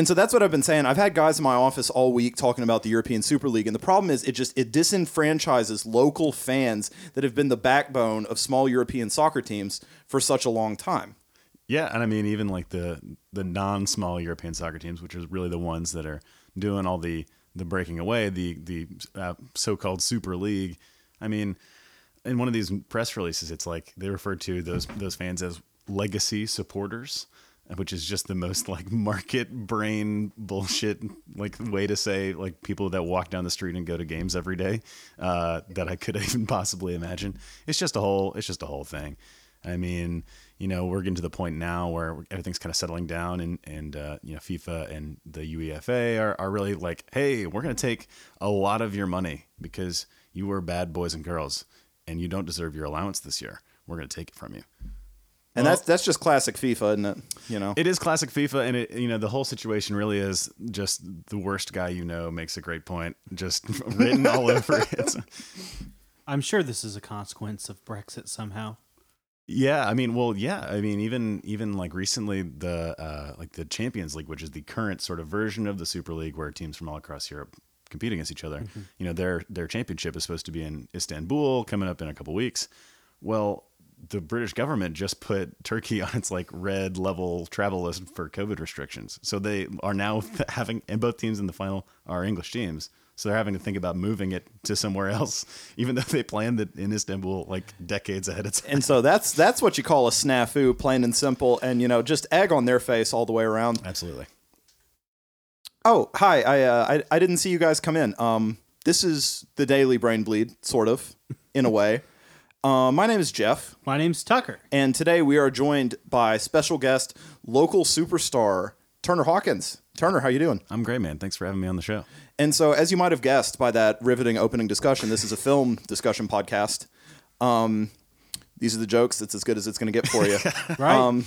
And so that's what I've been saying. I've had guys in my office all week talking about the European Super League, and the problem is it just it disenfranchises local fans that have been the backbone of small European soccer teams for such a long time. Yeah, and I mean even like the the non-small European soccer teams, which is really the ones that are doing all the the breaking away, the the uh, so-called Super League. I mean, in one of these press releases, it's like they refer to those those fans as legacy supporters which is just the most like market brain bullshit like way to say like people that walk down the street and go to games every day uh, that I could even possibly imagine. It's just a whole it's just a whole thing. I mean, you know, we're getting to the point now where everything's kind of settling down, and and uh, you know, FIFA and the UEFA are are really like, hey, we're going to take a lot of your money because you were bad boys and girls, and you don't deserve your allowance this year. We're going to take it from you. And well, that's that's just classic FIFA, isn't it? You know, it is classic FIFA, and it you know the whole situation really is just the worst guy you know makes a great point, just written all over it. I'm sure this is a consequence of Brexit somehow. Yeah, I mean, well, yeah, I mean, even even like recently, the uh, like the Champions League, which is the current sort of version of the Super League, where teams from all across Europe compete against each other. Mm-hmm. You know, their their championship is supposed to be in Istanbul, coming up in a couple weeks. Well, the British government just put Turkey on its like red level travel list for COVID restrictions. So they are now having, and both teams in the final are English teams. So they're having to think about moving it to somewhere else, even though they planned it in Istanbul like decades ahead of time. And so that's that's what you call a snafu, plain and simple, and you know just egg on their face all the way around. Absolutely. Oh, hi! I uh, I, I didn't see you guys come in. Um, this is the daily brain bleed, sort of, in a way. Uh, my name is Jeff. My name's Tucker. And today we are joined by special guest, local superstar Turner Hawkins. Turner, how you doing? I'm great, man. Thanks for having me on the show. And so, as you might have guessed by that riveting opening discussion, this is a film discussion podcast. Um, these are the jokes. It's as good as it's going to get for you, right? Um,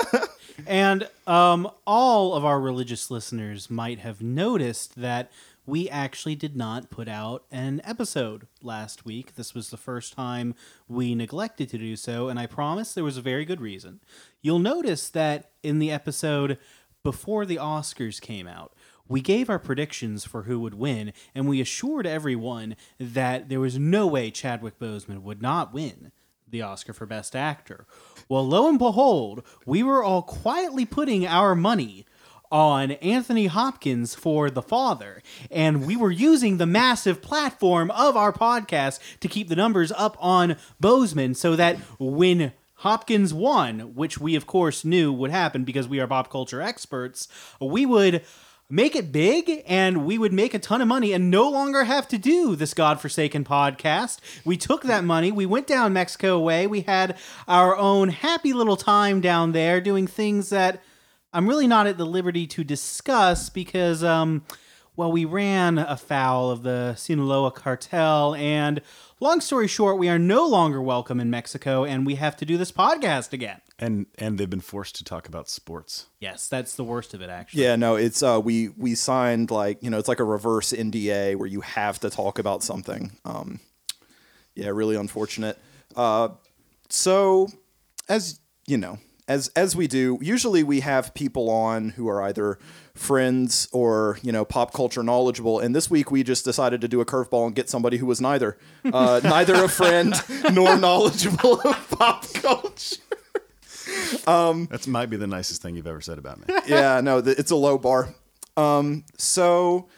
and um, all of our religious listeners might have noticed that we actually did not put out an episode last week. This was the first time we neglected to do so, and I promise there was a very good reason. You'll notice that in the episode before the Oscars came out, we gave our predictions for who would win, and we assured everyone that there was no way Chadwick Boseman would not win the Oscar for Best Actor. Well, lo and behold, we were all quietly putting our money on Anthony Hopkins for The Father. And we were using the massive platform of our podcast to keep the numbers up on Boseman so that when Hopkins won, which we of course knew would happen because we are pop culture experts, we would make it big and we would make a ton of money and no longer have to do this godforsaken podcast. We took that money, we went down Mexico way, we had our own happy little time down there doing things that I'm really not at the liberty to discuss because, um, well, we ran afoul of the Sinaloa cartel, and long story short, we are no longer welcome in Mexico, and we have to do this podcast again. And and they've been forced to talk about sports. Yes, that's the worst of it, actually. Yeah, no, it's uh, we we signed like you know it's like a reverse NDA where you have to talk about something. Um, yeah, really unfortunate. Uh, so as you know, as as we do, usually we have people on who are either friends or you know pop culture knowledgeable. And this week we just decided to do a curveball and get somebody who was neither, uh, neither a friend nor knowledgeable of pop culture. Um, that might be the nicest thing you've ever said about me. Yeah, no, it's a low bar. Um, so.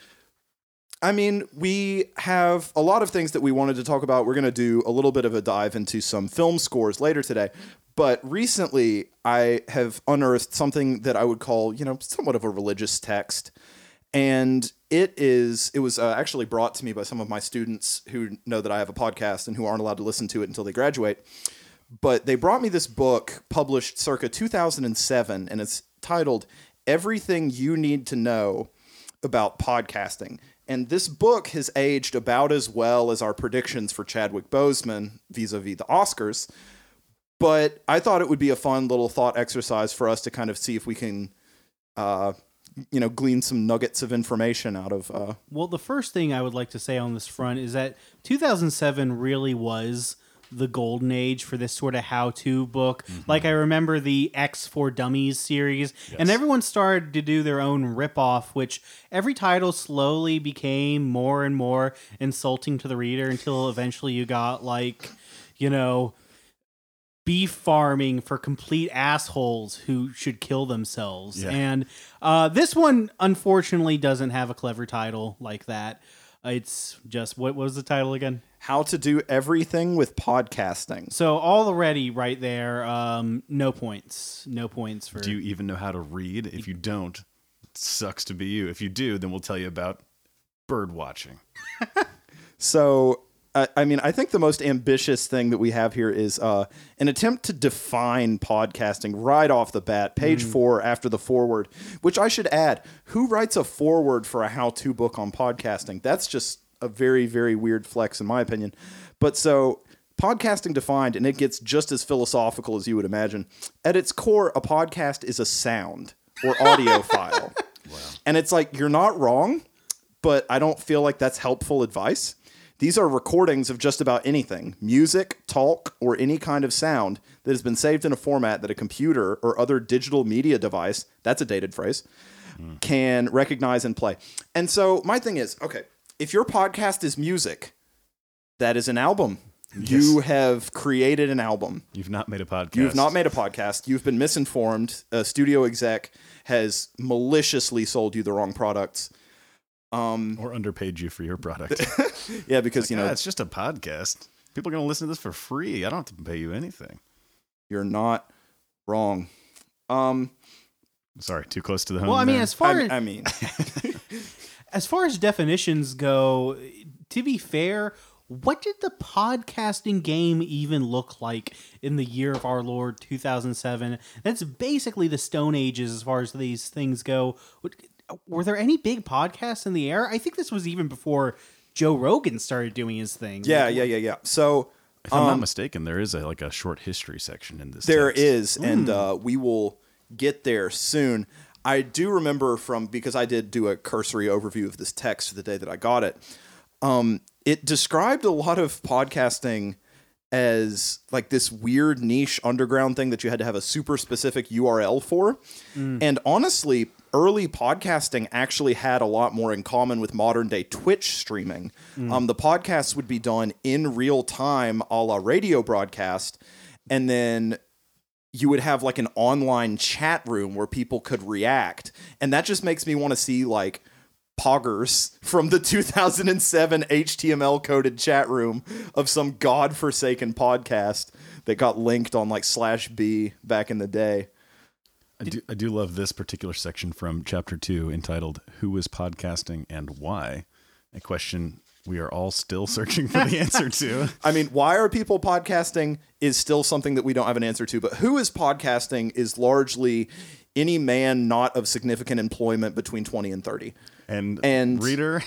I mean, we have a lot of things that we wanted to talk about. We're going to do a little bit of a dive into some film scores later today. But recently, I have unearthed something that I would call, you know, somewhat of a religious text. And it is, it was uh, actually brought to me by some of my students who know that I have a podcast and who aren't allowed to listen to it until they graduate. But they brought me this book published circa 2007, and it's titled Everything You Need to Know About Podcasting. And this book has aged about as well as our predictions for Chadwick Boseman vis a vis the Oscars. But I thought it would be a fun little thought exercise for us to kind of see if we can, uh, you know, glean some nuggets of information out of. Uh, well, the first thing I would like to say on this front is that 2007 really was the golden age for this sort of how-to book. Like I remember the X for Dummies series, and everyone started to do their own rip-off, which every title slowly became more and more insulting to the reader until eventually you got like, you know, beef farming for complete assholes who should kill themselves. Yeah. And uh, this one, unfortunately, doesn't have a clever title like that. It's just what was the title again? How to do everything with podcasting. So already right there, um, no points, no points for. Do you even know how to read? If you don't, it sucks to be you. If you do, then we'll tell you about bird watching. So, I I mean, I think the most ambitious thing that we have here is uh, an attempt to define podcasting right off the bat, page four after the foreword, which I should add who writes a foreword for a how to book on podcasting? That's just a very, very weird flex, in my opinion. But so. Podcasting defined, and it gets just as philosophical as you would imagine. At its core, a podcast is a sound or audio file. And it's like, you're not wrong, but I don't feel like that's helpful advice. These are recordings of just about anything music, talk, or any kind of sound that has been saved in a format that a computer or other digital media device, that's a dated phrase, hmm. can recognize and play. And so my thing is okay, if your podcast is music, that is an album. You have created an album. You've not made a podcast. You've not made a podcast. You've been misinformed. A studio exec has maliciously sold you the wrong products. Um, or underpaid you for your product. yeah, because you know yeah, it's just a podcast. People are going to listen to this for free. I don't have to pay you anything. you're not wrong. Um, Sorry, too close to the home. well, I mean, there. as far I, as I mean, as far as definitions go, to be fair, what did the podcasting game even look like in the year of our Lord 2007? That's basically the Stone Ages as far as these things go. What- Were there any big podcasts in the air? I think this was even before Joe Rogan started doing his thing. yeah, Like, yeah, yeah, yeah. So if I'm not um, mistaken, there is a like a short history section in this. There text. is, and uh, we will get there soon. I do remember from because I did do a cursory overview of this text the day that I got it. Um, it described a lot of podcasting as like this weird niche underground thing that you had to have a super specific URL for. And honestly, early podcasting actually had a lot more in common with modern day Twitch streaming. Um, the podcasts would be done in real time, a la radio broadcast, and then you would have like an online chat room where people could react. And that just makes me want to see like poggers from the 2007 HTML coded chat room of some godforsaken podcast that got linked on like slash B back in the day. I do, I do love this particular section from chapter two entitled Who is Podcasting and Why? A question we are all still searching for the answer to. I mean, why are people podcasting is still something that we don't have an answer to, but who is podcasting is largely any man not of significant employment between 20 and 30. And, And- reader,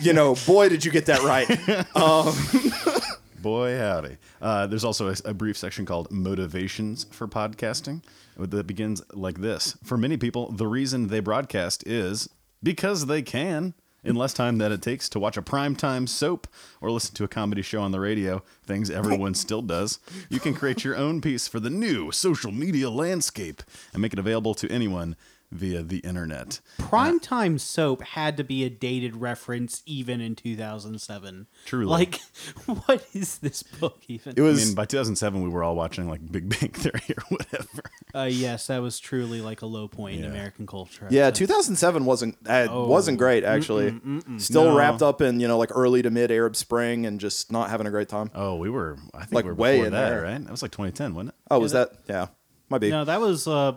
You know, boy, did you get that right. boy howdy. Uh, there's also a, a brief section called Motivations for Podcasting that begins like this. For many people, the reason they broadcast is because they can. In less time than it takes to watch a primetime soap or listen to a comedy show on the radio, things everyone still does, you can create your own piece for the new social media landscape and make it available to anyone via the internet. Primetime soap had to be a dated reference even in 2007. Truly. Like, what is this book even? It I was mean, by 2007, we were all watching like Big Bang Theory or whatever. Uh, yes, that was truly like a low point in American culture. Yeah, 2007 wasn't uh, wasn't great actually. Still No. wrapped up in you know like early to mid Arab Spring and just not having a great time. Oh, we were, I think Like, we were way in that, there. right? That was like 2010, wasn't it? Oh, was that? Yeah, might be. No, that was uh,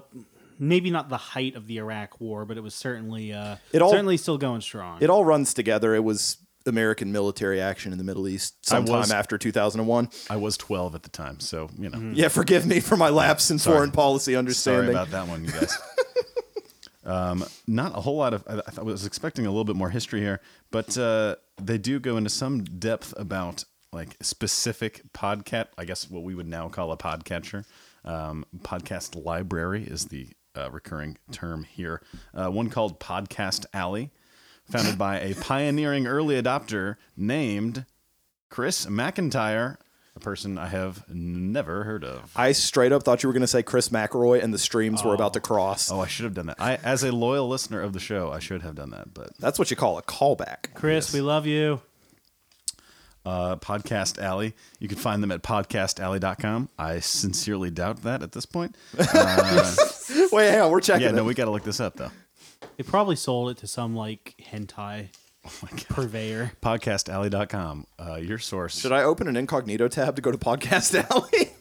maybe not the height of the Iraq War, but it was certainly uh, It all- certainly still going strong. It all runs together. It was American military action in the Middle East sometime was- after 2001. I was 12 at the time, so, you know. Yeah, forgive me for my lapse in foreign policy Sorry understanding. about that one, you guys. um, not a whole lot of. I, I was expecting a little bit more history here, but uh, they do go into some depth about like specific podcast. I guess what we would now call a podcatcher. Um, podcast library is the uh, recurring term here. Uh, one called Podcast Alley, founded by a pioneering early adopter named Chris McIntyre. a person I have never heard of. I straight up thought you were going to say Chris McElroy, and the streams were about to cross. Oh, I should have done that. I, as a loyal listener of the show, I should have done that. But That's what you call a callback. Chris, we love you. uh, Podcast Alley, you can find them at podcastalley.com. I sincerely doubt that at this point. Wait, hang on, we're checking. Yeah, no, it. we got to look this up though. They probably sold it to some like hentai Oh my god. purveyor. Podcastalley.com, uh, your source. Should I open an incognito tab to go to Podcast Alley?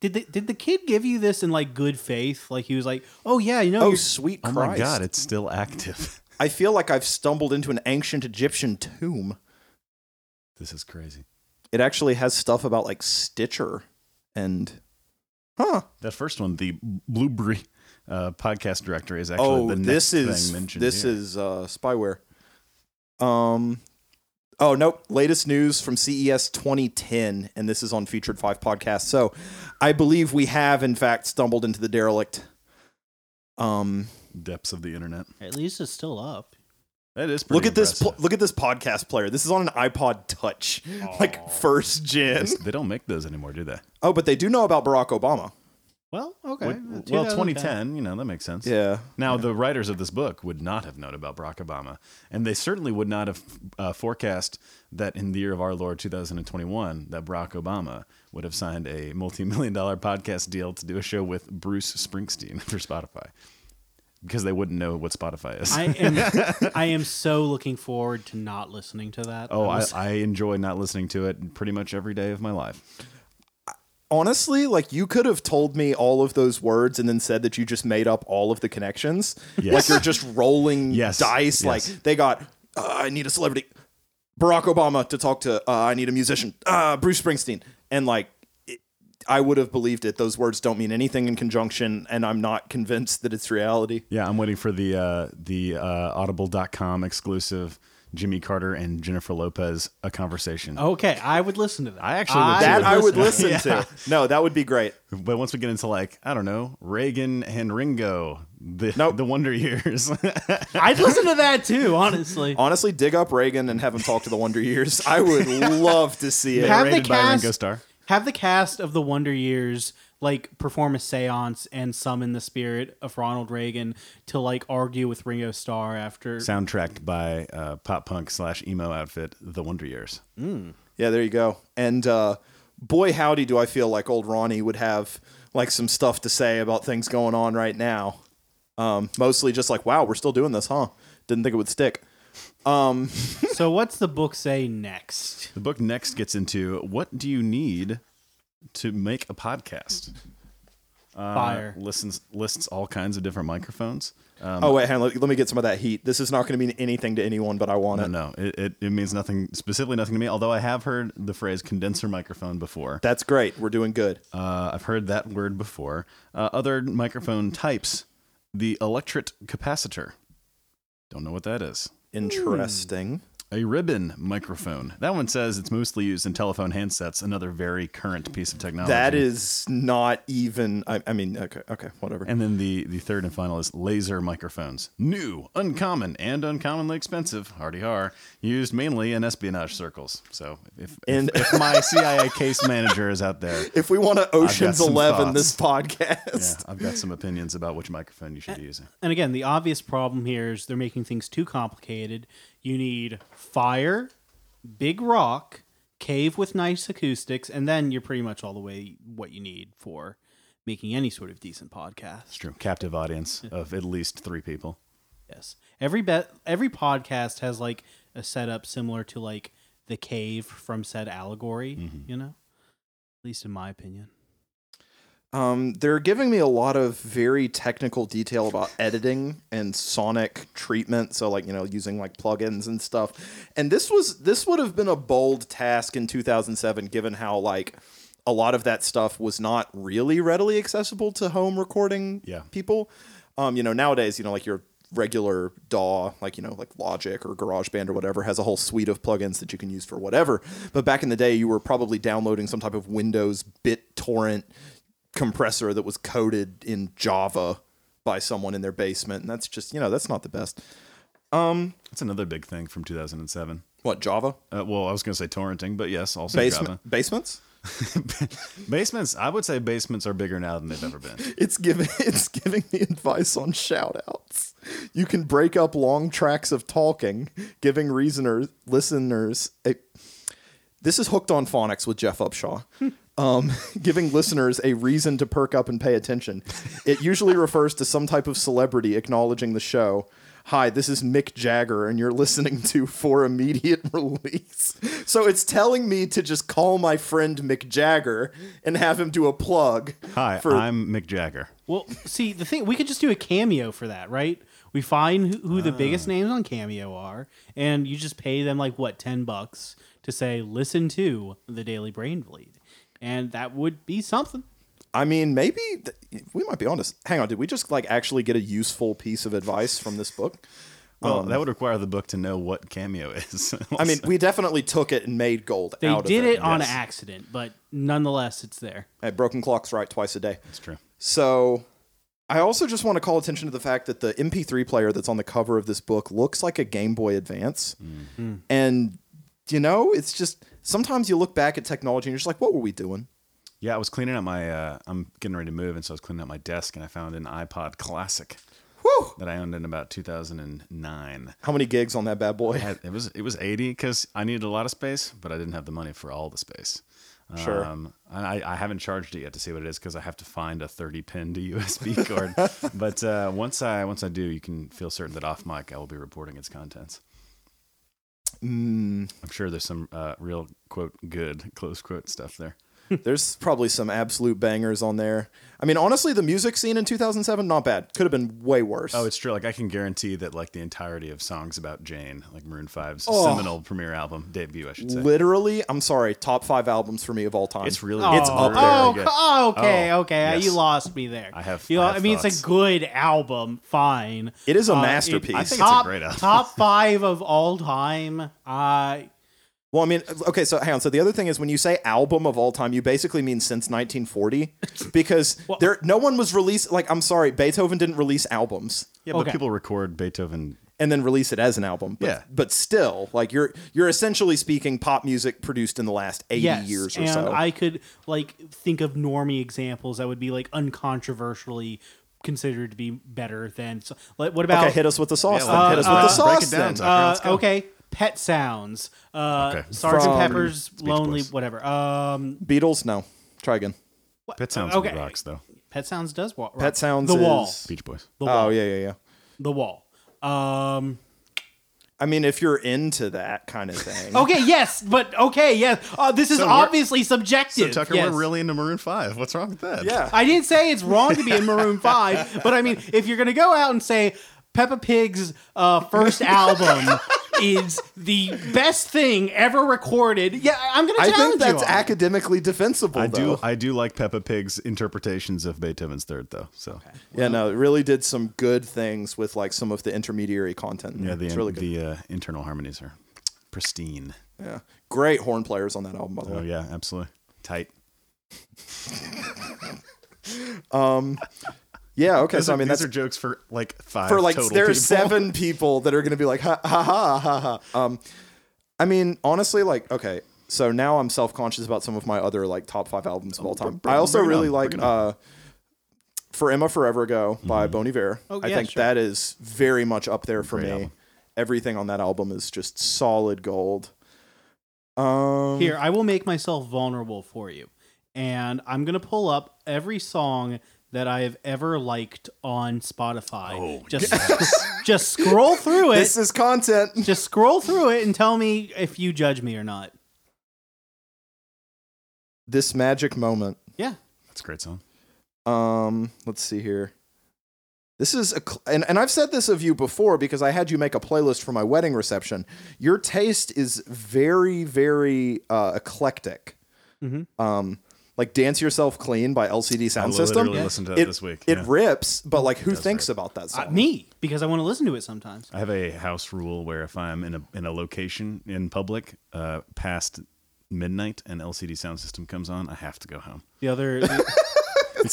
Did the did the kid give you this in like good faith? Like he was like, "Oh yeah, you know, oh, you're- sweet Oh my god, it's still active. I feel like I've stumbled into an ancient Egyptian tomb. this is crazy. It actually has stuff about like Stitcher and, huh? That first one, the Blueberry uh, podcast directory, is actually Oh, the next this is thing mentioned. this here. is uh, spyware. Um, oh nope. Latest news from CES 2010, and this is on Featured Five podcast. So, I believe we have in fact stumbled into the derelict. Um, depths of the internet. at least it's still up." That is pretty look at this. impressive. pl- look at this podcast player. This is on an iPod Touch, like first gen. They don't make those anymore, do they? Oh, but they do know about Barack Obama. Well, okay. Well, Uh, well, 2010. 2010, you know, that makes sense. Yeah. Now, the writers of this book would not have known about Barack Obama, and they certainly would not have uh, forecast that in the year of our Lord 2021, that Barack Obama would have signed a multi-million dollar podcast deal to do a show with Bruce Springsteen for Spotify, because they wouldn't know what Spotify is. I am I am so looking forward to not listening to that. oh, I, I enjoy not listening to it pretty much every day of my life. Honestly, like you could have told me all of those words and then said that you just made up all of the connections. Yes. Like you're just rolling Yes. dice. Like they got, uh, I need a celebrity, Barack Obama to talk to. Uh, I need a musician, uh, Bruce Springsteen, and like. It- I would have believed it. Those words don't mean anything in conjunction, and I'm not convinced that it's reality. Yeah, I'm waiting for the uh, the uh, Audible.com exclusive Jimmy Carter and Jennifer Lopez a conversation. okay, I would listen to that. I actually would That. I would listen listen Yeah. to. No, that would be great. But once we get into like I don't know Reagan and Ringo, the Nope. the Wonder Years, I'd listen to that too, honestly. Honestly, dig up Reagan and have him talk to the Wonder Years. I would love to see it. Have the narrated by cast- Ringo Starr. Have the cast of the Wonder Years like perform a séance and summon the spirit of Ronald Reagan to like argue with Ringo Starr after Soundtracked by uh, pop punk slash emo outfit The Wonder Years. Yeah, there you go. And uh, boy, howdy, do I feel like old Ronnie would have like some stuff to say about things going on right now. Um, mostly just like, wow, we're still doing this, huh? Didn't think it would stick. So what's the book say next? The book next gets into what do you need to make a podcast. Uh, Fire. listens lists all kinds of different microphones. Um, oh wait, hang on, let, let me get some of that heat. This is not going to mean anything to anyone, but I want no, it. no, it, it, it means nothing specifically nothing to me. Although I have heard the phrase condenser microphone before. That's great. We're doing good. Uh, I've heard that word before. Uh, other microphone types, the electret capacitor. Don't know what that is. Hmm. Interesting. A ribbon microphone. That one says it's mostly used in telephone handsets. Another very current piece of technology. That is not even. I, I mean, okay, okay, whatever. And then the the third and final is laser microphones. New, uncommon, and uncommonly expensive. Hardy har. Used mainly in espionage circles. So if And- if, if my CIA case manager is out there, if we want to Ocean's Eleven thoughts. this podcast, yeah, I've got some opinions about which microphone you should be using. And again, the obvious problem here is they're making things too complicated. You need fire, big rock, cave with nice acoustics, and then you're pretty much all the way what you need for making any sort of decent podcast. It's true. Captive audience of at least three people. Yes. Every bet every podcast has like a setup similar to like the cave from said allegory, mm-hmm. you know? At least in my opinion. Um, they're giving me a lot of very technical detail about editing and sonic treatment. So, like you know, using like plugins and stuff. And this was this would have been a bold task in 2007, given how like a lot of that stuff was not really readily accessible to home recording Yeah. people. Um, you know, nowadays, you know, like your regular DAW, like you know, like Logic or GarageBand or whatever, has a whole suite of plugins that you can use for whatever. But back in the day, you were probably downloading some type of Windows BitTorrent compressor that was coded in Java by someone in their basement, and that's just you know that's not the best. Um, That's another big thing from 2007. What Java? Uh, well, I was going to say torrenting, but yes, also Basement? Java. Basements. basements. I would say basements are bigger now than they've ever been. It's giving it's giving the advice on shout outs. You can break up long tracks of talking, giving reasoners listeners a This is hooked on phonics with Jeff Upshaw. Um, giving listeners a reason to perk up and pay attention. It usually refers to some type of celebrity acknowledging the show. Hi, this is Mick Jagger, and you're listening to For Immediate Release. So it's telling me to just call my friend Mick Jagger and have him do a plug. Hi, for- I'm Mick Jagger. Well, see, the thing we could just do a cameo for that, right? We find who, who the Ah. biggest names on Cameo are, and you just pay them like what ten bucks to say, "Listen to the Daily Brain Bleed," and that would be something. I mean, maybe th- we might be honest. Hang on, did we just like actually get a useful piece of advice from this book? Well, um, that would require the book to know what cameo is. I mean, we definitely took it and made gold They out did of it on yes. accident, but nonetheless, it's there. Hey, broken clocks right twice a day. That's true. So, I also just want to call attention to the fact that the MP3 player that's on the cover of this book looks like a Game Boy Advance, mm. hmm. and you know, it's just sometimes you look back at technology and you're just like, what were we doing? Yeah, I was cleaning out my. Uh, I'm getting ready to move, and so I was cleaning out my desk, and I found an iPod Classic Whew! that I owned in about 2009. How many gigs on that bad boy? Had- it was it was 80 because I needed a lot of space, but I didn't have the money for all the space. Sure. Um, I, I haven't charged it yet to see what it is because I have to find a 30 pin to USB cord. but uh, once I once I do, you can feel certain that off mic I will be reporting its contents. Mm, I'm sure there's some uh, real quote good close quote stuff there. There's probably some absolute bangers on there. I mean, honestly, the music scene in 2007 not bad. Could have been way worse. Oh, it's true. Like I can guarantee that like the entirety of songs about Jane, like Maroon 5's Oh. seminal premiere album debut, I should say. literally. I'm sorry, top five albums for me of all time. It's really It's up there. Oh, good. oh, okay, Oh, okay. yes. You lost me there. I have- You know, I I, have mean, it's a good album. Fine. It is a Uh, masterpiece. I think it's a great album. top five of all time. Uh, Well, I mean, okay, so hang on. So the other thing is when you say album of all time, you basically mean since 1940 because there no one was released like I'm sorry, Beethoven didn't release albums Yeah, but Okay. people record Beethoven. and then release it as an album. But, Yeah. But still, like you're you're essentially speaking pop music produced in the last 80 yes, years or and so. I could like think of normie examples that would be like uncontroversially considered to be better than. So, like, what about okay, hit us with the sauce. Yeah, then. uh, hit us uh, with the break sauce it down, then. Tucker. Uh, Let's go. okay, Pet Sounds, uh, Okay. Sergeant From Pepper's Beach Lonely, Boys. whatever. Um, Beatles, no. Try again. Pet Sounds okay. rocks though. Pet Sounds does walk. Pet Sounds The is Wall. Beach Boys. The wall. Oh, yeah, yeah, yeah. The wall. Um. I mean, if you're into that kind of thing. Okay. Yes, but okay. Yes. Uh, this is So we're- obviously subjective. So Tucker, yes. we're really into Maroon Five. What's wrong with that? Yeah. I didn't say it's wrong to be in Maroon Five, but I mean, if you're gonna go out and say Peppa Pig's uh, first album is the best thing ever recorded, yeah, I'm gonna I challenge think that's you. on it. academically defensible. I though. do. I do like Peppa Pig's interpretations of Beethoven's Third, though. So Yeah, no, it really did some good things with like some of the intermediary content. yeah, the it's really good. the uh, internal harmonies are pristine. yeah, great horn players on that album, by the Oh way. yeah, absolutely tight. Yeah, okay. These so are, I mean, these that's are jokes for like five. for like total there are seven people that are going to be like ha ha ha ha ha. Um, I mean, honestly, like okay. So now I'm self conscious about some of my other like top five albums of all time. bring- I also really on, like bring it uh, "For Emma Forever Ago" by Bon Iver. Oh, yeah, I think sure. that is very much up there for Great me. album. Everything on that album is just solid gold. Um, Here, I will make myself vulnerable for you, and I'm gonna pull up every song that I have ever liked on Spotify. Oh, just just scroll through it. this is content. just scroll through it and tell me if you judge me or not. This magic moment. Yeah. That's a great song. Um, let's see here. This is a cl- and, and I've said this of you before because I had you make a playlist for my wedding reception. Your taste is very, very uh, eclectic. Mhm. Um, like "Dance Yourself Clean" by LCD Sound I System. literally Yeah. listened to that It, this week. it yeah. rips, but like, who thinks rip. about that Uh, song? me, because I want to listen to it sometimes. I have a house rule where if I'm in a in a location in public uh, past midnight and LCD sound system comes on, I have to go home. The other,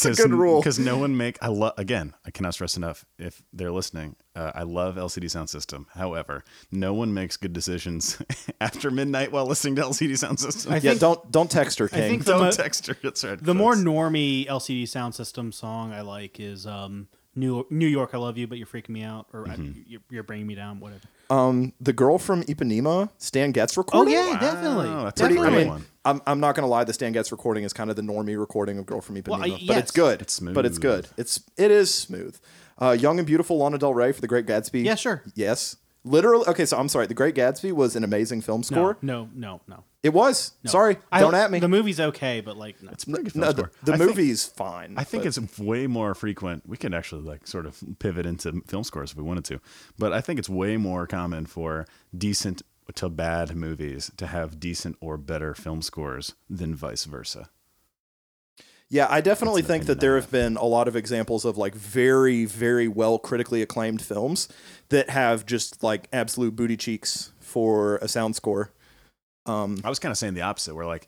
the, That's a good rule. because no one make I love again I cannot stress enough if they're listening uh, I love LCD sound system however no one makes good decisions after midnight while listening to LCD sound system I Yeah, think- don't don't text her, King. think the don't mo- text her that's right The more folks. normie LCD sound system song I like is um, New New York, I love you, but you're freaking me out, or Mm-hmm. you're, you're bringing me down, whatever. Um, the girl from Ipanema, Stan Getz recording. Oh recording. yeah, definitely. that's a pretty I good definitely. mean, one. I'm, I'm not gonna lie. The Stan Getz recording is kind of the normie recording of "Girl from Ipanema," Well, I- but it's good. It's smooth, But it's good. It's it is smooth. Uh, Young and beautiful Lana Del Rey for The Great Gatsby. Yeah, sure. Yes, literally. Okay, so I'm sorry. The Great Gatsby was an amazing film score. No, no, no, no. It was. Sorry, I- don't at me. The movie's okay, but like, no. it's a pretty good film no, the, score. the I think- movie's fine. I think but- it's way more frequent. We could actually like sort of pivot into film scores if we wanted to, but I think it's way more common for decent to bad movies to have decent or better film scores than vice versa. Yeah, I definitely think that there have been a lot of examples of like very, very well critically acclaimed films that have just like absolute booty cheeks for a sound score. Um, I was kind of saying the opposite, where like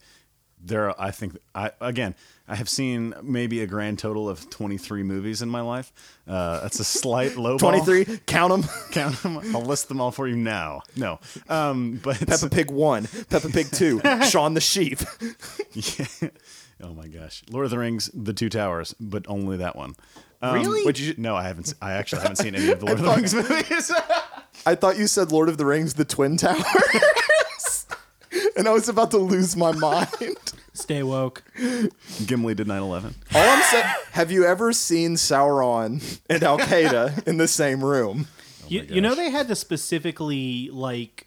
there, are, I think I again I have seen maybe a grand total of twenty three movies in my life. Uh, that's a slight low. 23, count them. Count them. I'll list them all for you now. No, um, but Peppa Pig 1, Peppa Pig 2, Shaun the Sheep. Yeah. Oh my gosh, Lord of the Rings, The Two Towers, but only that one. Um, Really? Would you? No, I haven't. s- I actually haven't seen any of the Lord of the Rings movies. I thought you said Lord of the Rings, The Twin Towers. and I was about to lose my mind. stay woke. Gimli did 9/11. All I'm saying, have you ever seen Sauron and Al Qaeda in the same room? you, you know they had to specifically like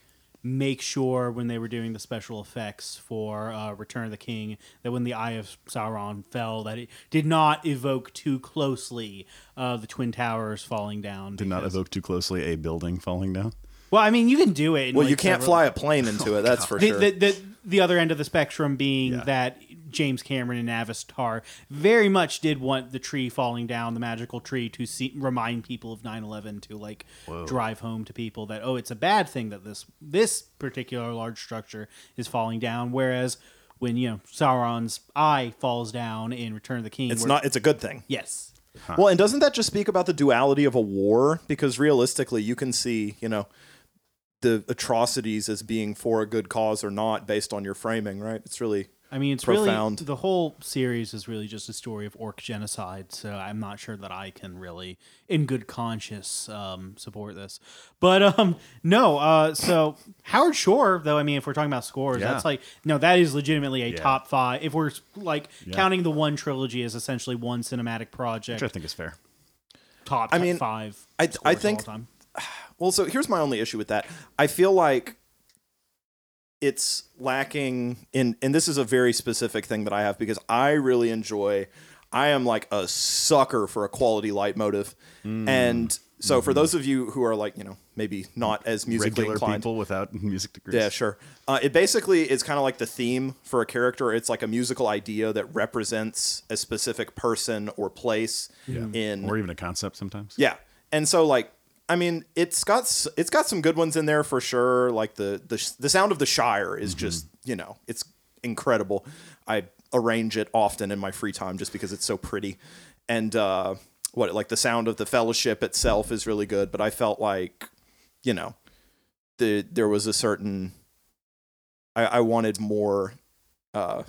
make sure when they were doing the special effects for uh, Return of the King that when the Eye of Sauron fell, that it did not evoke too closely uh, the Twin Towers falling down. Did not evoke too closely a building falling down. Well, I mean, you can do it. Well, like, you can't several- fly a plane into it, that's for the, sure. the, the, the other end of the spectrum being Yeah. that James Cameron and Avatar very much did want the tree falling down, the magical tree, to see, remind people of 9/11, to like drive home to people that oh, it's a bad thing that this this particular large structure is falling down. Whereas when you know Sauron's eye falls down in Return of the King, it's we're- not. It's a good thing. Yes, Well, and doesn't that just speak about the duality of a war? Because realistically, you can see, you know, the atrocities as being for a good cause or not based on your framing, right? It's really I mean, it's Profound. really the whole series is really just a story of orc genocide. So I'm not sure that I can really, in good conscience, um, support this. But um, no. Uh, so Howard Shore, though, I mean, if we're talking about scores, Yeah. that's like no, that is legitimately a Yeah. top five. If we're like counting the one trilogy as essentially one cinematic project, Which I think is fair. top. I mean, five. I- I scores of all think- time. Well, so here's my only issue with that. I feel like it's lacking in and this is a very specific thing that I have because I really enjoy I am like a sucker for a quality leitmotif. And so for those of you who are like, you know, maybe not as musically Regular inclined. people without music degrees. Yeah, sure. Uh, it basically is kind of like the theme for a character. It's like a musical idea that represents a specific person or place yeah. in Or even a concept sometimes. yeah, and so like I mean, it's got it's got some good ones in there for sure. Like the the the sound of the Shire is just you know it's incredible. I arrange it often in my free time just because it's so pretty, and uh, what like the sound of the Fellowship itself is really good. But I felt like you know the there was a certain I, I wanted more. Uh,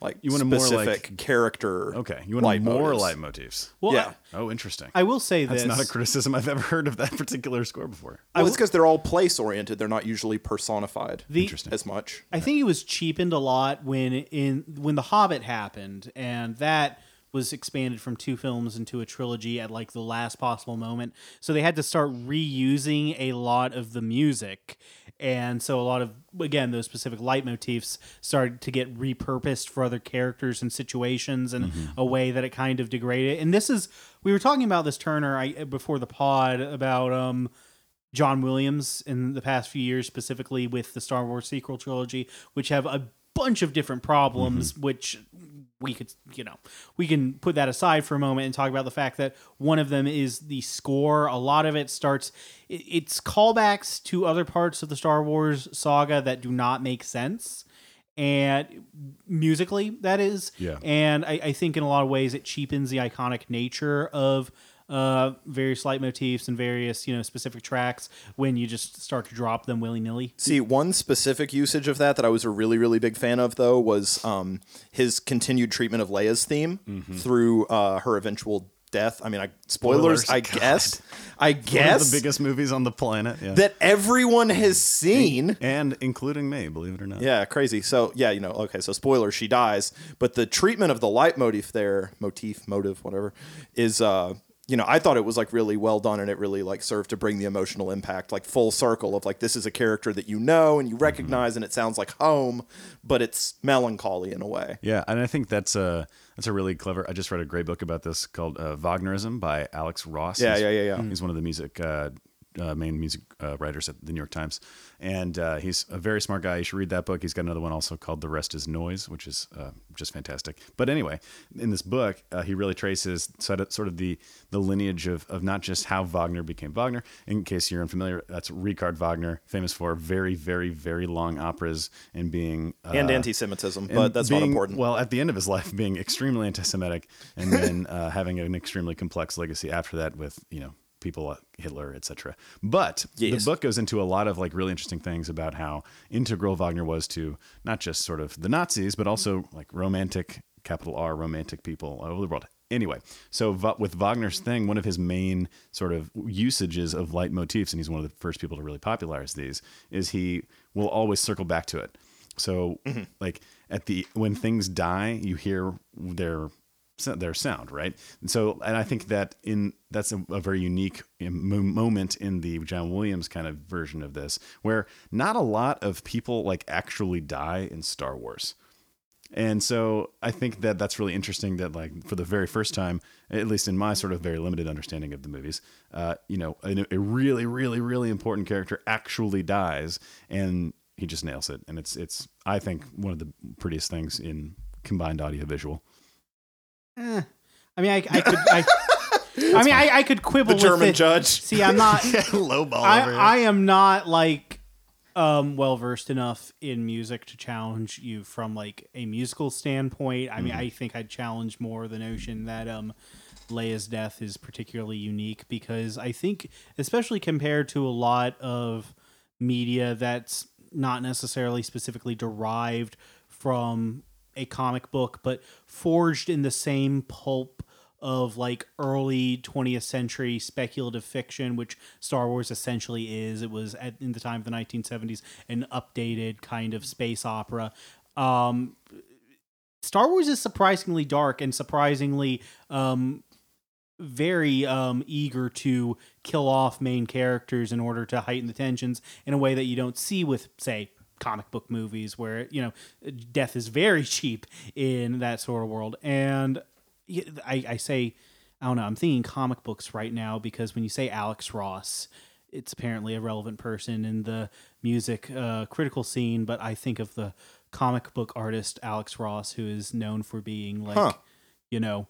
like You wanted more, specific like- character. Okay. You want light more motives. leitmotifs. Well, yeah. Oh, interesting. I, I will say That's this. not a criticism I've ever heard of that particular score before. Well, it's because they're all place oriented. They're not usually personified the, Interesting. as much. I think it was cheapened a lot when in when The Hobbit happened, and that was expanded from two films into a trilogy at like the last possible moment. So they had to start reusing a lot of the music, and so a lot of again those specific leitmotifs started to get repurposed for other characters and situations in a way that it kind of degraded. And this is we were talking about this Turner I, before the pod about um. John Williams in the past few years, specifically with the Star Wars sequel trilogy, which have a bunch of different problems, which we could, you know, we can put that aside for a moment and talk about the fact that one of them is the score. A lot of it starts, it's callbacks to other parts of the Star Wars saga that do not make sense. and musically that is Yeah. and I, I think in a lot of ways it cheapens the iconic nature of uh, various leitmotifs and various you know specific tracks when you just start to drop them willy nilly. See, one specific usage of that that I was a really, really big fan of, though, was um, his continued treatment of Leia's theme through uh, her eventual death. I mean, I, spoilers, Spoilers, I God. guess. I One of guess the biggest movies on the planet. Yeah. that everyone has seen. and including me, believe it or not. Yeah, crazy. So yeah, you know, okay, so spoiler, she dies, but the treatment of the leitmotif there, motif, motive, whatever, is uh you know, I thought it was like really well done and it really like served to bring the emotional impact like full circle of like this is a character that you know and you recognize and it sounds like home, but it's melancholy in a way. Yeah, and I think that's a that's a really clever. I just read a great book about this called uh, Wagnerism by Alex Ross. Yeah, He's- yeah, yeah, yeah. He's one of the music uh, uh, main music uh, writers at the New York Times, and uh, he's a very smart guy. You should read that book. He's got another one also called The Rest Is Noise, which is uh, just fantastic. But anyway, in this book, uh, he really traces sort of, sort of the the lineage of of not just how Wagner became Wagner. In case you're unfamiliar, that's Richard Wagner, famous for very, very, very long operas and being uh, And anti-Semitism, and but that's not important. Well, at the end of his life, being extremely anti-Semitic, and then uh, having an extremely complex legacy after that with you know people like Hitler, etc. But Yes. the book goes into a lot of like really interesting things about how integral Wagner was to not just sort of the Nazis, but also like romantic capital R romantic people all over the world. Anyway, so with Wagner's thing, one of his main sort of usages of leitmotifs, and he's one of the first people to really popularize these, is he will always circle back to it. So mm-hmm. like at the when things die, you hear their their sound, right? And so, and I think that in that's a, a very unique moment in the John Williams kind of version of this, where not a lot of people like actually die in Star Wars. And so I think that that's really interesting that like for the very first time, at least in my sort of very limited understanding of the movies, uh, you know, a, a really, really, really important character actually dies and he just nails it. And it's, it's, I think one of the prettiest things in combined audio visual. Eh. I mean, I, I could. I, I mean, I, I could quibble the with German it. judge. See, I'm not. Low ball I. I am not like um, well versed enough in music to challenge you from like a musical standpoint. I mean, Mm-hmm. I think I'd challenge more the notion that um, Leia's death is particularly unique because I think, especially compared to a lot of media that's not necessarily specifically derived from a comic book, but forged in the same pulp of like early 20th century speculative fiction, which Star Wars essentially is. It was at, in the time of the 1970s an updated kind of space opera. Um, Star Wars is surprisingly dark and surprisingly um, very um, eager to kill off main characters in order to heighten the tensions in a way that you don't see with, say, comic book movies, where you know death is very cheap in that sort of world. And i, I say, I don't know, I'm thinking comic books right now because when you say Alex Ross, it's apparently a relevant person in the music uh, critical scene, but I think of the comic book artist Alex Ross, who is known for being like, Huh. you know,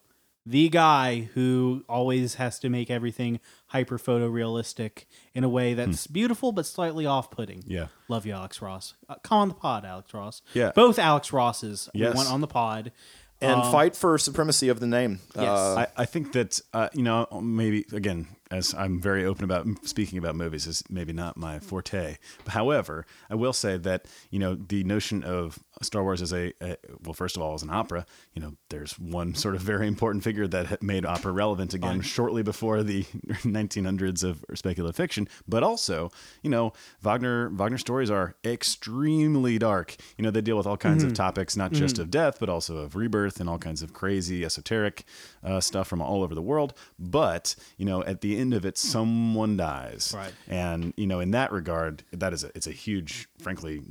the guy who always has to make everything hyper photorealistic in a way that's beautiful but slightly off-putting. Yeah. love you, Alex Ross. Uh, come on the pod, Alex Ross. Yeah. both Alex Rosses Yes. went on the pod. And Um, fight for supremacy of the name. Yes. Uh, I, I think that uh, you know maybe again as I'm very open about speaking about movies is maybe not my forte. However, I will say that you know the notion of Star Wars is a, a well, first of all, as an opera, you know, there's one sort of very important figure that made opera relevant again shortly before the 1900s of speculative fiction. But also, you know, Wagner Wagner stories are extremely dark. You know, they deal with all kinds of topics, not just of death, but also of rebirth and all kinds of crazy esoteric uh, stuff from all over the world. But you know, at the end of it, someone dies, Right. And you know, in that regard, that is a it's a huge, frankly,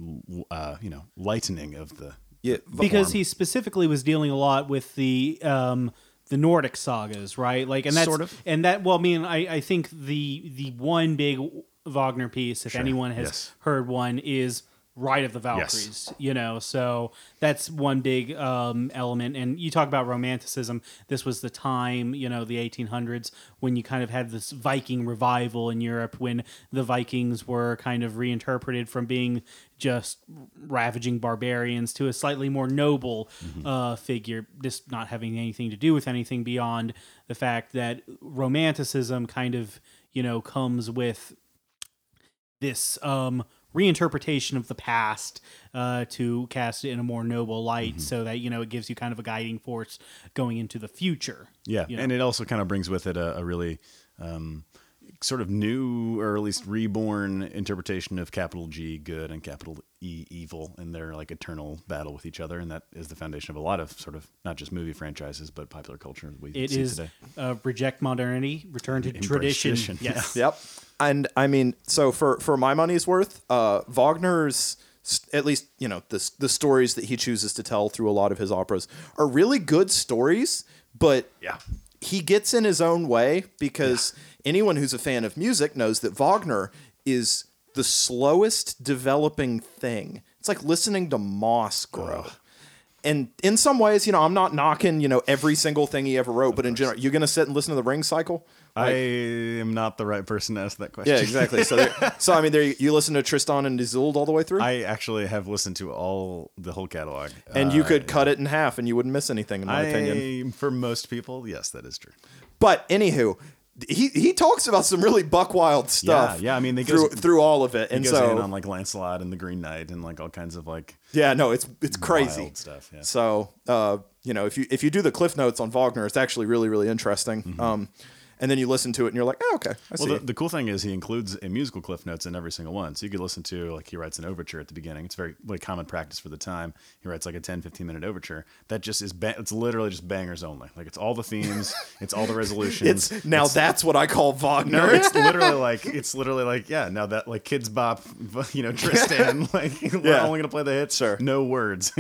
uh, you know, lightening of the yeah, because he specifically was dealing a lot with the um the Nordic sagas, right? Like, and that's Sort of. and that. Well, I mean, I I think the the one big Wagner piece, if anyone has yes. heard one, is Ride of the Valkyries, you know. So that's one big um, element. And you talk about romanticism. This was the time, you know, the 1800s when you kind of had this Viking revival in Europe when the Vikings were kind of reinterpreted from being just ravaging barbarians to a slightly more noble uh, figure, just not having anything to do with anything beyond the fact that romanticism kind of, you know, comes with this um, reinterpretation of the past uh, to cast it in a more noble light so that you know it gives you kind of a guiding force going into the future Yeah, you know? and it also kind of brings with it a, a really um, sort of new, or at least reborn interpretation of capital G good and capital E evil, and their like eternal battle with each other, and that is the foundation of a lot of sort of not just movie franchises but popular culture we It see is today. uh, reject modernity return to tradition, tradition, yes Yep. And I mean, so for for my money's worth, uh, Wagner's at least you know the the stories that he chooses to tell through a lot of his operas are really good stories, but Yeah. he gets in his own way because anyone who's a fan of music knows that Wagner is the slowest developing thing. It's like listening to moss grow. And in some ways, you know, I'm not knocking, you know, every single thing he ever wrote, but in general, you're going to sit and listen to the Ring Cycle? I am not the right person to ask that question. Yeah, exactly. So, there, so I mean, there you, listen to Tristan and Isolde all the way through, I actually have listened to all the whole catalog, and you Uh, could cut it in half, and you wouldn't miss anything, in my I, opinion. for most people, yes, that is true. But anywho, he he talks about some really buck wild stuff. yeah, yeah. I mean, they through goes- through all of it, He and goes so in on like Lancelot and the Green Knight and like all kinds of like yeah, no, it's it's crazy stuff. Yeah. So, uh, you know, if you if you do the cliff notes on Wagner, it's actually really really interesting. Um, and then you listen to it and you're like, oh, okay, I see. Well, the, the cool thing is he includes a musical cliff notes in every single one. So you could listen to, like, he writes an overture at the beginning. It's very, like, common practice for the time. He writes, like, a 10, 15 minute overture that just is, ba- it's literally just bangers only. Like, it's all the themes, it's all the resolutions. it's now that's what I call Wagner. No, it's literally like it's literally like yeah. Now that like Kidz Bop, you know Tristan, like we're Yeah. only gonna play the hits, Sure. no words.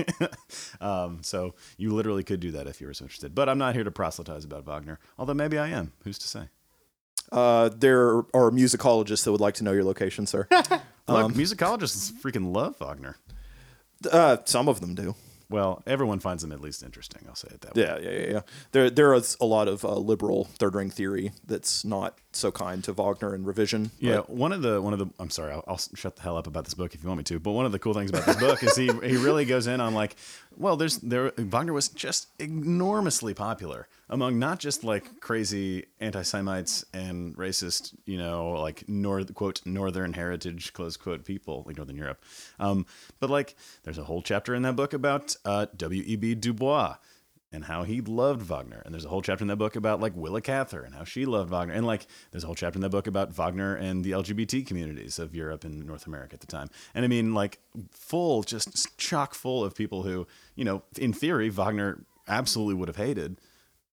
um, so you literally could do that if you were so interested. But I'm not here to proselytize about Wagner, although maybe I am. Who's to say? uh, there are musicologists that would like to know your location, sir. Look, Um, musicologists freaking love Wagner. uh, some of them do. Well, everyone finds them at least interesting. I'll say it that way. Yeah, yeah, yeah, yeah. There, there is a lot of uh, liberal third ring theory that's not so kind to Wagner and revision. Yeah, one of the one of the I'm sorry, I'll, I'll shut the hell up about this book if you want me to. But one of the cool things about this book is he he really goes in on like, well, there's there Wagner was just enormously popular among not just like crazy anti-Semites and racist, you know, like north quote northern heritage close quote people like Northern Europe, um, but like there's a whole chapter in that book about uh, W. E. B. Du Bois and how he loved Wagner. And there's a whole chapter in that book about like Willa Cather and how she loved Wagner. And like there's a whole chapter in that book about Wagner and the LGBT communities of Europe and North America at the time. And I mean, like full, just chock full of people who, you know, in theory, Wagner absolutely would have hated.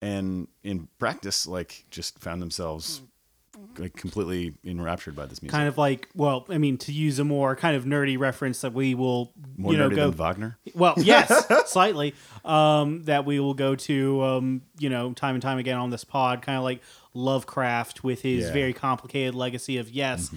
And in practice, like just found themselves like completely enraptured by this music. kind of like well i mean to use a more kind of nerdy reference that we will More you know nerdy go than Wagner. well yes slightly um that we will go to um you know time and time again on this pod kind of like lovecraft with his Yeah. Mm-hmm. very complicated legacy of yes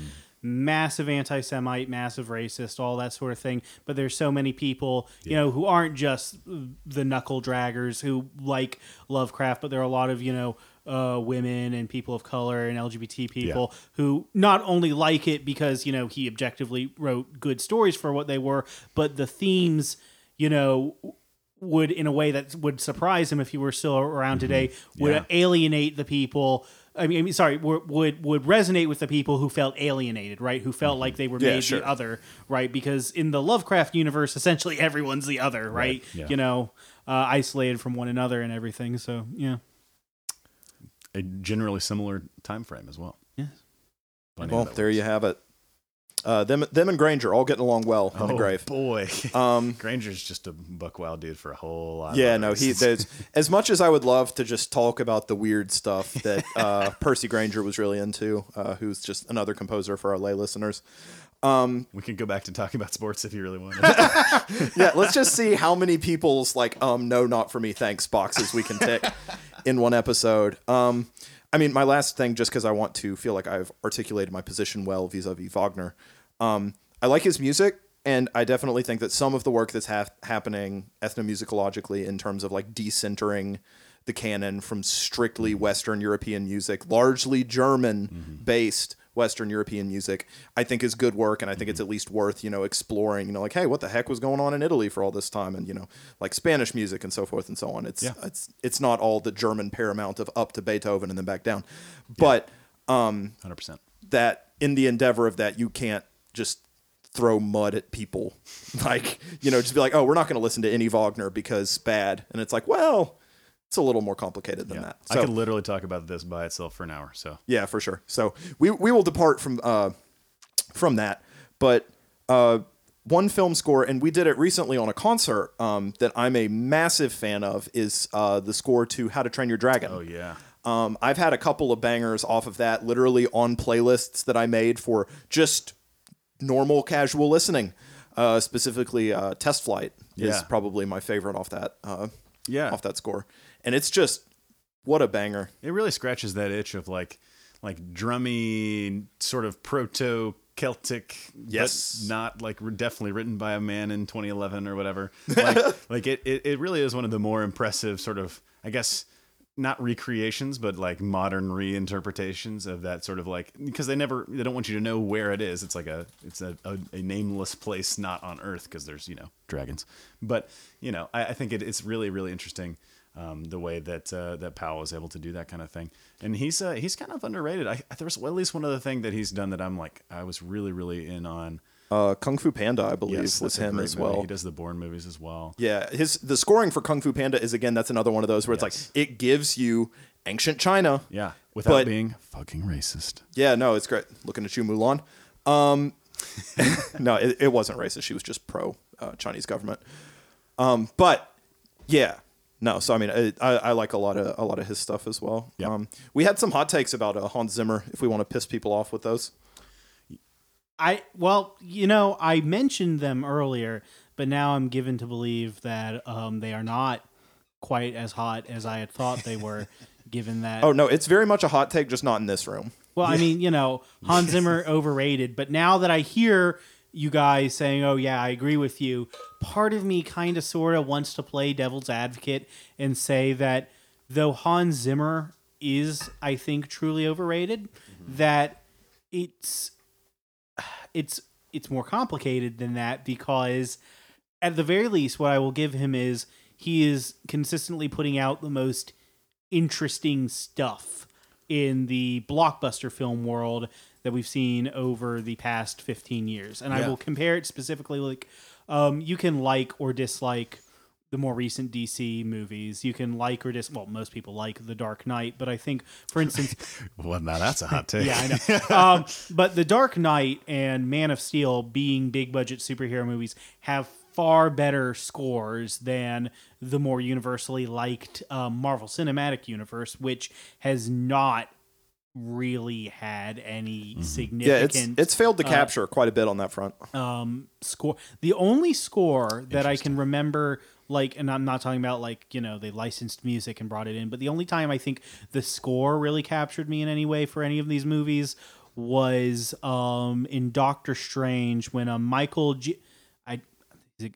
massive anti-semite massive racist all that sort of thing but there's so many people you know who aren't just the knuckle draggers who like lovecraft but there are a lot of you know uh, women and people of color and lgbt people who not only like it because you know he objectively wrote good stories for what they were but the themes you know would in a way that would surprise him if he were still around today would Mm-hmm. Yeah. alienate the people I mean, I mean, sorry, would would resonate with the people who felt alienated, right? Who felt like they were Yeah, made sure. the other, right? Because in the Lovecraft universe, essentially everyone's the other, right? yeah. You know, uh, isolated from one another and everything. So yeah, A generally similar time frame as well. Yes. Funny Well, there works. you have it. Uh, them, them and Grainger all getting along well in the Oh, grave. boy. Um, Grainger's just a buck wild dude for a whole lot. of yeah, other no, he. reasons. As much as I would love to just talk about the weird stuff that uh, Percy Grainger was really into, uh, who's just another composer for our lay listeners. we can go back to talking about sports if you really want. Yeah, let's just see how many people's like, um, no, not for me, thanks boxes we can tick in one episode. Um, I mean, my last thing, just because I want to feel like I've articulated my position well vis-a-vis Wagner. Um, I like his music, And I definitely think that some of the work that's hap happening ethnomusicologically in terms of like decentering the canon from strictly Western European music, largely German based Western European music, I think is good work, and I think it's mm-hmm. at least worth you know exploring. You know, like hey, what the heck was going on in Italy for all this time, and you know, like Spanish music and so forth and so on. It's Yeah. it's it's not all the German paramount of up to Beethoven and then back down, but um, Hundred percent. that in the endeavor of that you can't just throw mud at people like you know just be like oh we're not going to listen to any wagner because bad and it's like well it's a little more complicated than Yeah. that I so could literally talk about this by itself for an hour. So yeah for sure so we we will depart from uh from that but uh one film score and we did it recently on a concert um that i'm a massive fan of is uh the score to how to train your dragon oh yeah. um, I've had a couple of bangers off of that, literally on playlists that I made for just normal casual listening. Uh, specifically, uh, Test Flight is Yeah. probably my favorite off that uh, Yeah. off that score, and it's just what a banger. It really scratches that itch of like like drummy sort of proto Celtic, Yes. but not like definitely written by a man in 2011 or whatever. Like, like it, it, it really is one of the more impressive sort of, I guess, not recreations, but like modern reinterpretations of that sort of like because they never they don't want you to know where it is. It's like a it's a, a, a nameless place not on Earth because there's you know dragons. But you know I, I think it, it's really really interesting um, the way that uh, that Powell is able to do that kind of thing. And he's uh, he's kind of underrated. I there was at least one other thing that he's done that I'm like I was really really in on. Uh, Kung Fu Panda, I believe, Yes, was him as movie. well. He does the Bourne movies as well. Yeah, his the scoring for Kung Fu Panda is again that's another one of those where Yes. it's like it gives you ancient China. Yeah, without But- being fucking racist. Yeah, no, it's great. Looking at you, Mulan. Um, no, it, it wasn't racist. She was just pro uh, Chinese government. Um, but yeah, no. So I mean, I, I, I like a lot of a lot of his stuff as well. Yep. Um, we had some hot takes about uh, Hans Zimmer. If we want to piss people off with those, I well, you know, I mentioned them earlier, but now I'm given to believe that um, they are not quite as hot as I had thought they were. given that, oh no, it's very much a hot take, just not in this room. well, I mean, you know, Hans Zimmer overrated, but now that I hear you guys saying, "Oh yeah, I agree with you," part of me kind of sort of wants to play devil's advocate and say that though Hans Zimmer is, I think, truly overrated, mm-hmm. that it's it's it's more complicated than that because at the very least what I will give him is he is consistently putting out the most interesting stuff in the blockbuster film world that we've seen over the past 15 years and I will compare it specifically like um, you can like or dislike the more recent DC movies. You can like or dis well, most people like The Dark Knight, but I think, for instance, Well, now that's a hot take. yeah, I know. um, but The Dark Knight and Man of Steel, being big budget superhero movies, have far better scores than the more universally liked um, Marvel Cinematic Universe, which has not really had any Yeah, significant it's it's failed to capture quite a bit on that front. um score the only score that i can remember like and i'm not talking about like you know they licensed music and brought it in but the only time i think the score really captured me in any way for any of these movies was um in doctor strange when um michael G-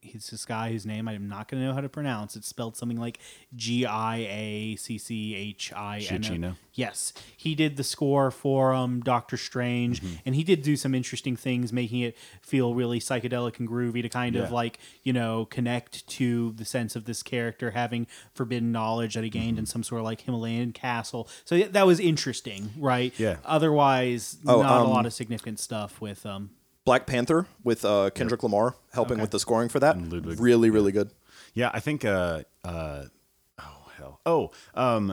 he's a- this guy whose name i'm not going to know how to pronounce it's spelled something like g-i-a-c-c-h-i-n-o Giacchino. Yes, he did the score for um, Doctor Strange, Mm-hmm. and he did do some interesting things, making it feel really psychedelic and groovy to kind of like you know connect to the sense of this character having forbidden knowledge that he gained Mm-hmm. in some sort of like Himalayan castle. So that was interesting, right? Yeah. Otherwise, Oh, not a um, lot of significant stuff with um. Black Panther with uh, Kendrick Lamar helping with the scoring for that. Ludwig. Really, really good. Yeah, I think. Uh, uh, oh hell. Oh, um,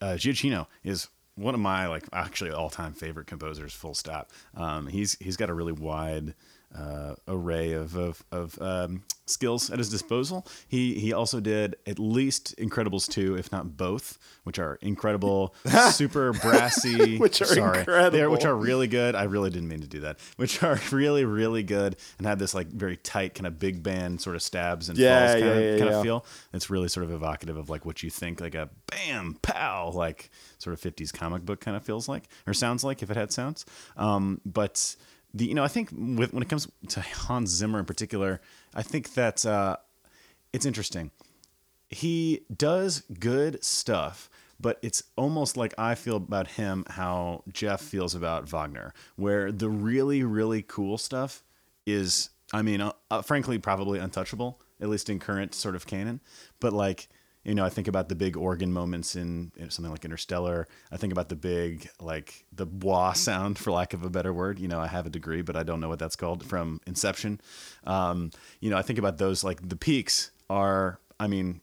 uh, Giacchino is one of my like actually all time favorite composers. Full stop. Um, he's he's got a really wide uh, array of of, of um, skills at his disposal. He he also did at least Incredibles two, if not both, which are incredible, super brassy, Which are sorry, incredible. Which are really good. I really didn't mean to do that. Which are really really good and have this like very tight kind of big band sort of stabs and Yeah, falls kind, yeah, of, yeah, kind of feel. It's really sort of evocative of like what you think like a bam pow like sort of 50s comic book kind of feels like or sounds like if it had sounds. Um, but the you know I think with when it comes to Hans Zimmer in particular, I think that uh, it's interesting. He does good stuff, but it's almost like I feel about him how Jeff feels about Wagner, where the really really cool stuff is, I mean, uh, uh, frankly, probably untouchable, at least in current sort of canon. But like, you know, I think about the big organ moments in, in something like Interstellar. I think about the big, like the wah sound, for lack of a better word. You know, I have a degree, but I don't know what that's called from Inception. Um, you know, I think about those, like the peaks are, I mean,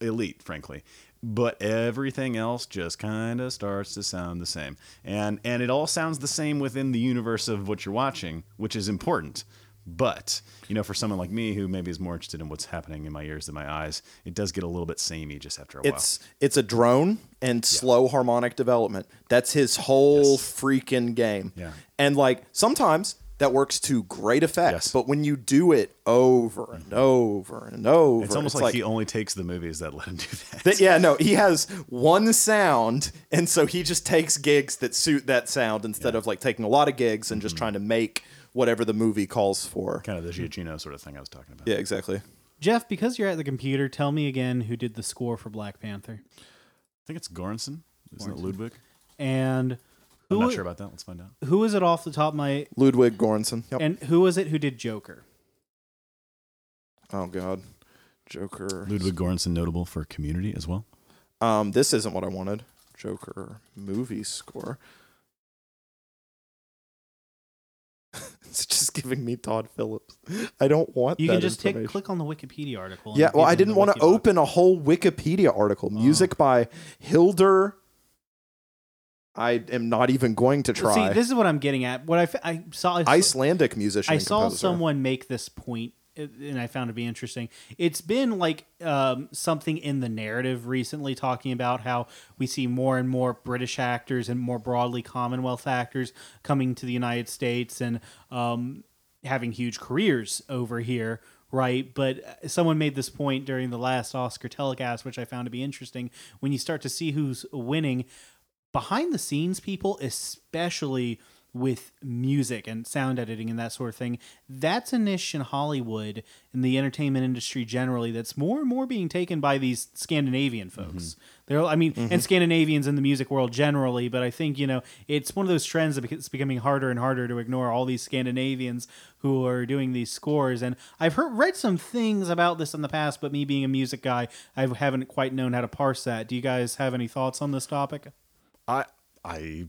elite, frankly. But everything else just kind of starts to sound the same, and and it all sounds the same within the universe of what you're watching, which is important. But you know, for someone like me who maybe is more interested in what's happening in my ears than my eyes, it does get a little bit samey just after a while. It's it's a drone and slow harmonic development. That's his whole Yes. freaking game. Yeah. And like sometimes that works to great effect, Yes. but when you do it over and over and over, It's almost like, he only takes the movies that let him do that. that- yeah, no, he has one sound, and so he just takes gigs that suit that sound instead of like taking a lot of gigs and Mm-hmm. just trying to make whatever the movie calls for. kind of the Giacchino sort of thing I was talking about. Yeah, exactly. Jeff, because you're at the computer, tell me again who did the score for Black Panther. I think it's Göransson. Isn't it Ludwig? And I'm not sure about that. Let's find out. who is it off the top of my Ludwig Göransson. Yep. and who was it who did Joker? oh God, Joker. Ludwig Göransson, notable for Community as well. Um, this isn't what I wanted. Joker movie score. it's just giving me Todd Phillips. I don't want. You that can just information. click on the Wikipedia article. Yeah, well, I didn't want to open a whole Wikipedia article. Oh. Music by Hildur. I am not even going to try. See, this is what I'm getting at. What I, I saw, Icelandic musician. I saw composer. someone make this point, and I found it to be interesting. It's been like um, something in the narrative recently, talking about how we see more and more British actors and more broadly Commonwealth actors coming to the United States and um, having huge careers over here. Right, but uh, someone made this point during the last Oscar telecast, which I found to be interesting. When you start to see who's winning, behind the scenes people, especially with music and sound editing and that sort of thing, that's a niche in Hollywood and the entertainment industry generally that's more and more being taken by these Scandinavian mm-hmm. folks. They're, I mean, and mm-hmm. Scandinavians in the music world generally, but I think, you know, it's one of those trends that it's becoming harder and harder to ignore all these Scandinavians who are doing these scores. And I've heard, read some things about this in the past, but me being a music guy, I haven't quite known how to parse that. Do you guys have any thoughts on this topic? I, I,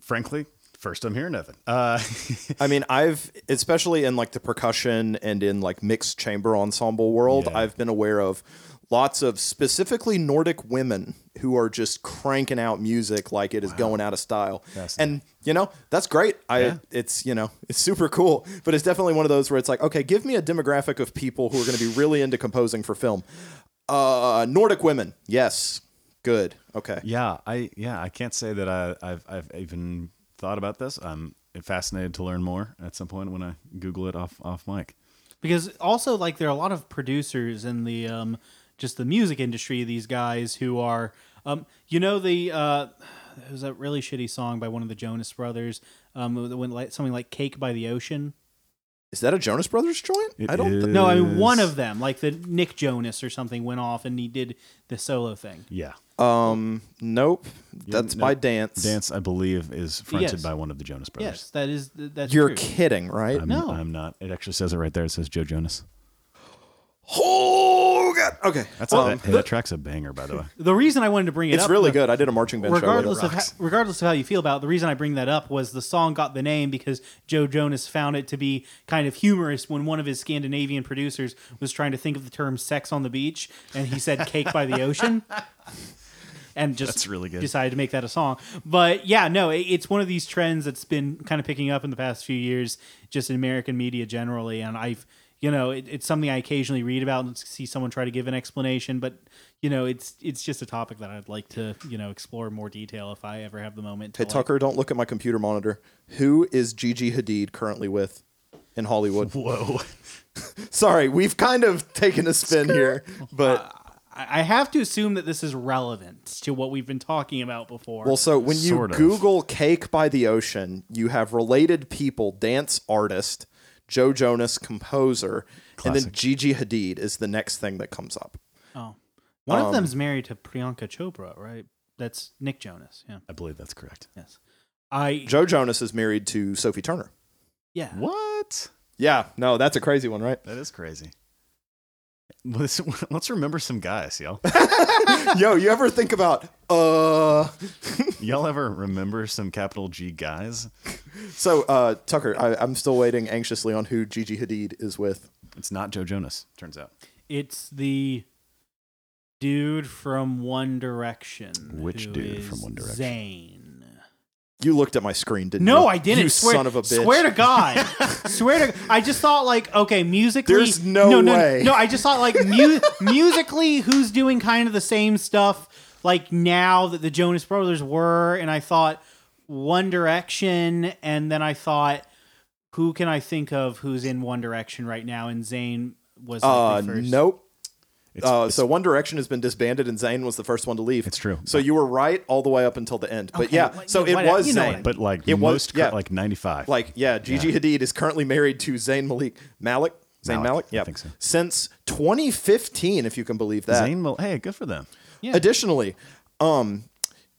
frankly, first I'm hearing. Uh, I mean, I've especially in like the percussion and in like mixed chamber ensemble world, Yeah. I've been aware of lots of specifically Nordic women who are just cranking out music like it is going out of style. And you know, that's great. I Yeah. it's, you know, it's super cool, but it's definitely one of those where it's like, okay, give me a demographic of people who are going to be really into composing for film. Uh Nordic women. Yes. Good. Okay. yeah, I, yeah, I can't say that I, I've, I've even thought about this. I'm fascinated to learn more at some point when I Google it off, off mic. because also like there are a lot of producers in the um just the music industry these guys who are um you know the uh there was a really shitty song by one of the Jonas brothers um that went like something like Cake by the Ocean Is that a Jonas Brothers joint? It I don't is- thi- no I mean one of them like the Nick Jonas or something went off and he did the solo thing Yeah. Um, nope. That's no. by Dance. Dance, I believe, is fronted Yes. by one of the Jonas Brothers. yes that is that's You're true. kidding, right? I'm, No. I'm not. It actually says it right there. It says Joe Jonas. Oh God. Okay. That's Um, a, that, hey, that track's a banger, by the way. the reason I wanted to bring it up. it's up really though- good. I did a marching band show. regardless with of it. how, regardless of how you feel about it, the reason I bring that up was the song got the name because Joe Jonas found it to be kind of humorous when one of his Scandinavian producers was trying to think of the term "sex on the beach" and he said "cake by the ocean." And just That's really good. decided to make that a song, but yeah, no, it, it's one of these trends that's been kind of picking up in the past few years, just in American media generally. And I've, you know, it, it's something I occasionally read about and see someone try to give an explanation, but you know, it's it's just a topic that I'd like to you know explore in more detail if I ever have the moment. To Hey Tucker, don't look at my computer monitor. Who is Gigi Hadid currently with in Hollywood? Whoa. Sorry, we've kind of taken a spin here, but I I have to assume that this is relevant to what we've been talking about before. Well, so when you Sort of. Google "cake by the ocean," you have related people: dance artist, Joe Jonas, composer, and then Gigi Hadid is the next thing that comes up. oh, one um, of them's married to Priyanka Chopra, right? That's Nick Jonas. Yeah. I believe that's correct. Yes. I Joe Jonas is married to Sophie Turner. yeah. What? Yeah, no, that's a crazy one, right? That is crazy. Let's, let's remember some guys, y'all. Yo, you ever think about uh? y'all ever remember some capital G guys? So, uh, Tucker, I, I'm still waiting anxiously on who Gigi Hadid is with. It's not Joe Jonas, turns out. It's the dude from One Direction. Which who dude from One Direction? Zayn. You looked at my screen, didn't you? No, I didn't. You swear, son of a bitch. Swear to God. swear to. I just thought like okay, musically. There's no no, way. No, I just thought like mu- musically, who's doing kind of the same stuff like now that the Jonas Brothers were, and I thought One Direction, and then I thought who can I think of who's in One Direction right now, and Zayn was like Uh, the first. nope. It's, Uh, it's- so One Direction has been disbanded, and Zayn was the first one to leave. It's true. So you were right all the way up until the end. But Okay, yeah, so yeah, it whatever, was you know what I Zayn. mean. but like it was- most, yeah. like 95. Like, yeah, Gigi Hadid is currently married to Zayn Malik Malik. Zayn Malik, Malik, I yeah, think so. since 2015, if you can believe that. Zayn, Mal- hey, good for them. Yeah. Additionally, um,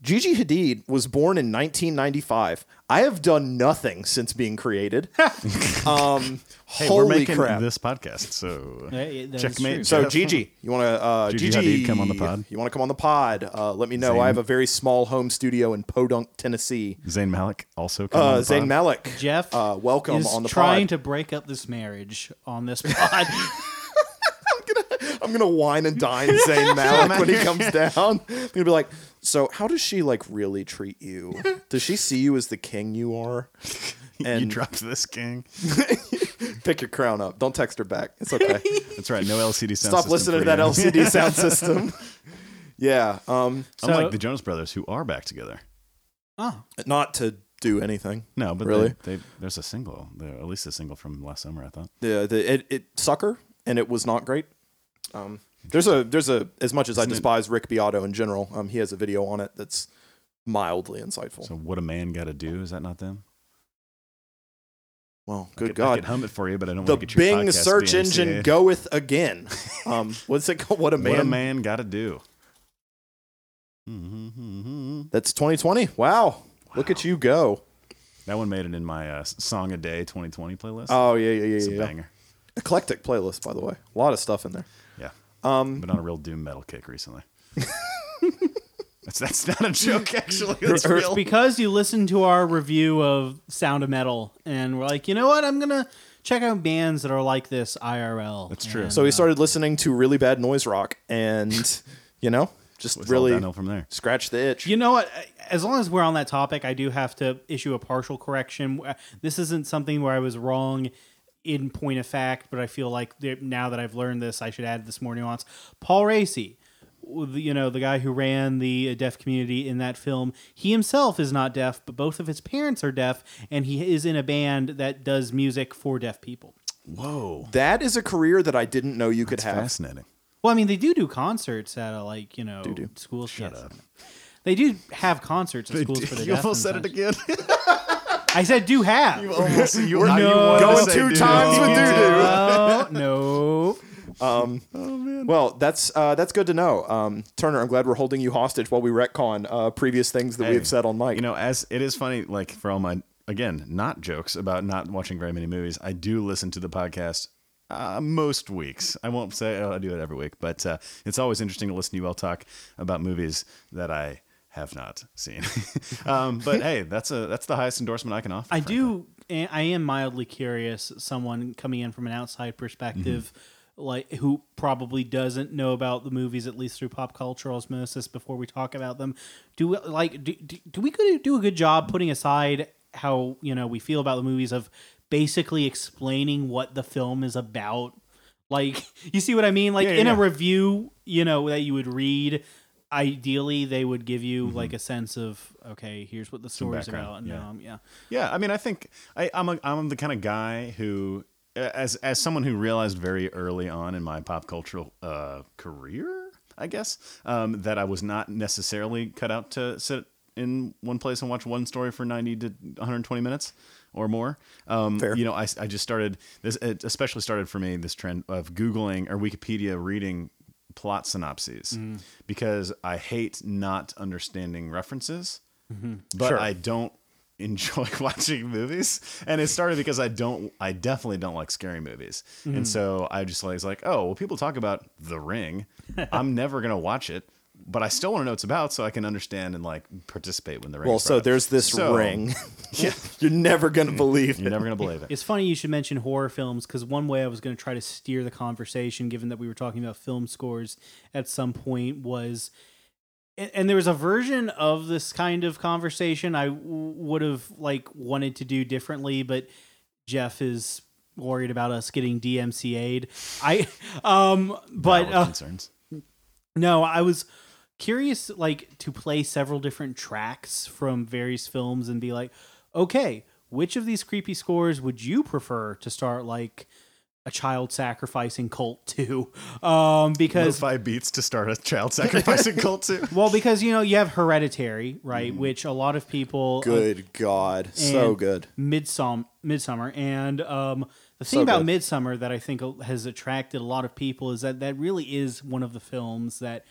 Gigi Hadid was born in 1995. I have done nothing since being created. um, Hey, holy we're making crap! this podcast, so Yeah, yeah, that is checkmate. true. So Gigi, you want to uh, Gigi Gigi Hadid come on the pod? You want to come on the pod? Uh, let me know. Zayn. I have a very small home studio in Podunk, Tennessee. Zayn Malik also come Uh, on the Zayn pod. Malik, Jeff uh, welcome is on the trying pod. to break up this marriage on this pod. I'm gonna wine and dine Zayn Malik when he comes down. I'm gonna be like, so how does she like really treat you? Does she see you as the king you are? you dropped this king. pick your crown up. Don't text her back. It's okay. That's right. No LCD sound Stop system listening to that you. LCD Soundsystem. yeah. Um. So- Unlike the Jonas Brothers, who are back together. oh, Not to do anything. No, but Really? they, they, there's a single. There, at least a single from last summer. I thought. the, the it, it sucker and it was not great. Um, there's a there's a as much as I Isn't it- despise Rick Beato in general, um, he has a video on it that's mildly insightful. So what a man got to do? Is that not them? well, I good could, I God, could hum it for you, but I don't the want to get your Bing search engine goeth again. Um, what's it called? What a man! What a man got to do. Mm-hmm. That's 2020. Wow. look at you go. That one made it in my uh, song a day 2020 playlist. Oh yeah, yeah, yeah. it's yeah, a yeah. banger. Eclectic playlist, by the way. A lot of stuff in there. Yeah, Um, been on a real doom metal kick recently. that's that's not a joke, actually. That's real. because you listened to our review of Sound of Metal, and we're like, you know what? I'm gonna check out bands that are like this IRL. That's true. And, so we uh, started listening to really bad noise rock, and you know, just It's all really downhill from there. scratch the itch. You know what? As long as we're on that topic, I do have to issue a partial correction. This isn't something where I was wrong in point of fact, but I feel like now that I've learned this, I should add this more nuance. Paul Raci, you know, the guy who ran the deaf community in that film, he himself is not deaf, but both of his parents are deaf, and he is in a band that does music for deaf people. Whoa, That is a career that I didn't know you could that's have. fascinating. Well, I mean, they do do concerts at uh, like you know Do-do. schools. Shut yes. up. They do have concerts at schools for the you deaf. almost said and it again. I said do have. almost, you, We're you no- wanted going two dude. times with No, no. Um, Well, that's uh, that's good to know, um, Turner. I'm glad we're holding you hostage while we retcon uh, previous things that Hey, we've said on mic. You know, as it is funny, like for all my again, not jokes about not watching very many movies. I do listen to the podcast uh, most weeks. I won't say oh, I do it every week, but uh, it's always interesting to listen to you all talk about movies that I have not seen. um, but hey, that's a that's the highest endorsement I can offer. I frankly. do. I am mildly curious. Someone coming in from an outside perspective, like who probably doesn't know about the movies at least through pop culture osmosis before we talk about them. Do we, like do, do, do we could do a good job putting aside how you know we feel about the movies of basically explaining what the film is about? Like you see what I mean? Like Yeah, yeah, in a review, you know that you would read. Ideally, they would give you Mm-hmm. like a sense of okay, here's what the story's background, about. And yeah. um, yeah. Yeah, I mean, I think I, I'm a, I'm the kind of guy who, as as someone who realized very early on in my pop cultural uh, career I guess, um, that I was not necessarily cut out to sit in one place and watch one story for 90 to 120 minutes or more. Um, Fair. You know, I, I just started this, it especially started for me, this trend of Googling or Wikipedia reading plot synopses mm-hmm. because I hate not understanding references, mm-hmm. but Sure. I don't enjoy watching movies. And it started because i don't i definitely don't like scary movies. And mm-hmm. so i just like was like oh well people talk about the ring. I'm never gonna watch it but i still want to know what it's about so i can understand and like participate when the ring Well, so up. there's this So, ring. yeah You're never gonna believe you're it. never gonna believe it It's funny you should mention horror films because one way I was going to try to steer the conversation, given that we were talking about film scores at some point, was. And and there was a version of this kind of conversation I would have like wanted to do differently, but Jeff is worried about us getting DMCA'd. I, um, but uh, concerns no, I was curious, like, to play several different tracks from various films and be like, okay, which of these creepy scores would you prefer to start, like, a child sacrificing cult to? Um, because lo-fi beats to start a child sacrificing cult too well, because you know you have Hereditary, right? Which a lot of people uh, Good God, so good. Midsom- Midsommar, and um, the thing So about good. Midsommar that I think has attracted a lot of people is that that really is one of the films that,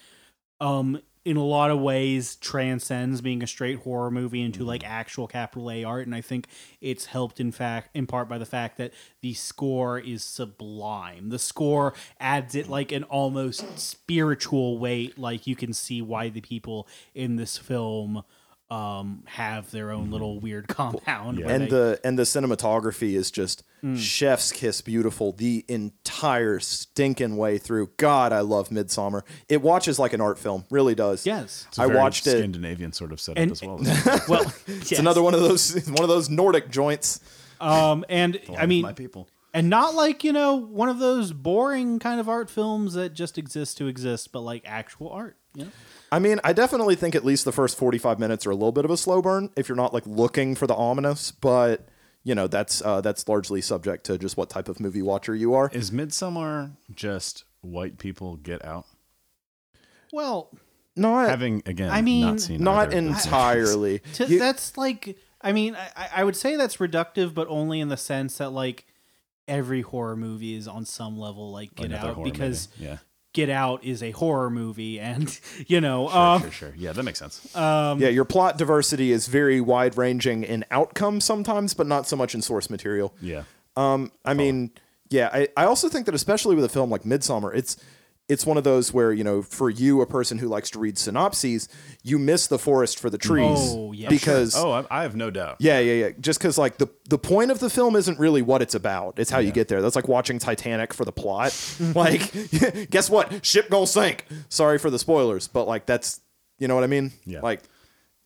um, in a lot of ways transcends being a straight horror movie into like Mm-hmm. actual capital A art, and I think it's helped in fact in part by the fact that the score is sublime. The score adds it like an almost spiritual weight, like you can see why the people in this film um have their own little weird compound where Mm-hmm. and they- the and the cinematography is just Mm. chef's kiss beautiful the entire stinking way through. God, I love Midsommar. It watches like an art film, really does. yes It's a I very watched it. scandinavian sort of setup And- as well well It's another one of those one of those Nordic joints. um and i mean my people and not like you know one of those boring kind of art films that just exist to exist but like actual art you know I mean, I definitely think at least the first 45 minutes are a little bit of a slow burn if you're not like looking for the ominous, but you know, that's uh, that's largely subject to just what type of movie watcher you are. is midsommar just white people get out well Not having again I mean, not seen not either of entirely. to, You- that's like i mean I, I would say that's reductive but only in the sense that like every horror movie is on some level like get Another out because movie. yeah. Get out is a horror movie and you know sure, um, sure. Sure yeah that makes sense. yeah, your plot diversity is very wide ranging in outcome sometimes, but not so much in source material. yeah. Um, I mean, yeah, I, I also think that especially with a film like Midsommar, it's it's one of those where you know, for you, a person who likes to read synopses, you miss the forest for the oh, trees Oh, yeah. because oh I, I have no doubt yeah, yeah, yeah. Just because like the the point of the film isn't really what it's about; it's how you get there. That's like watching Titanic for the plot. like, guess what? Ship gonna sink. Sorry for the spoilers, but like that's you know what I mean. Yeah. Like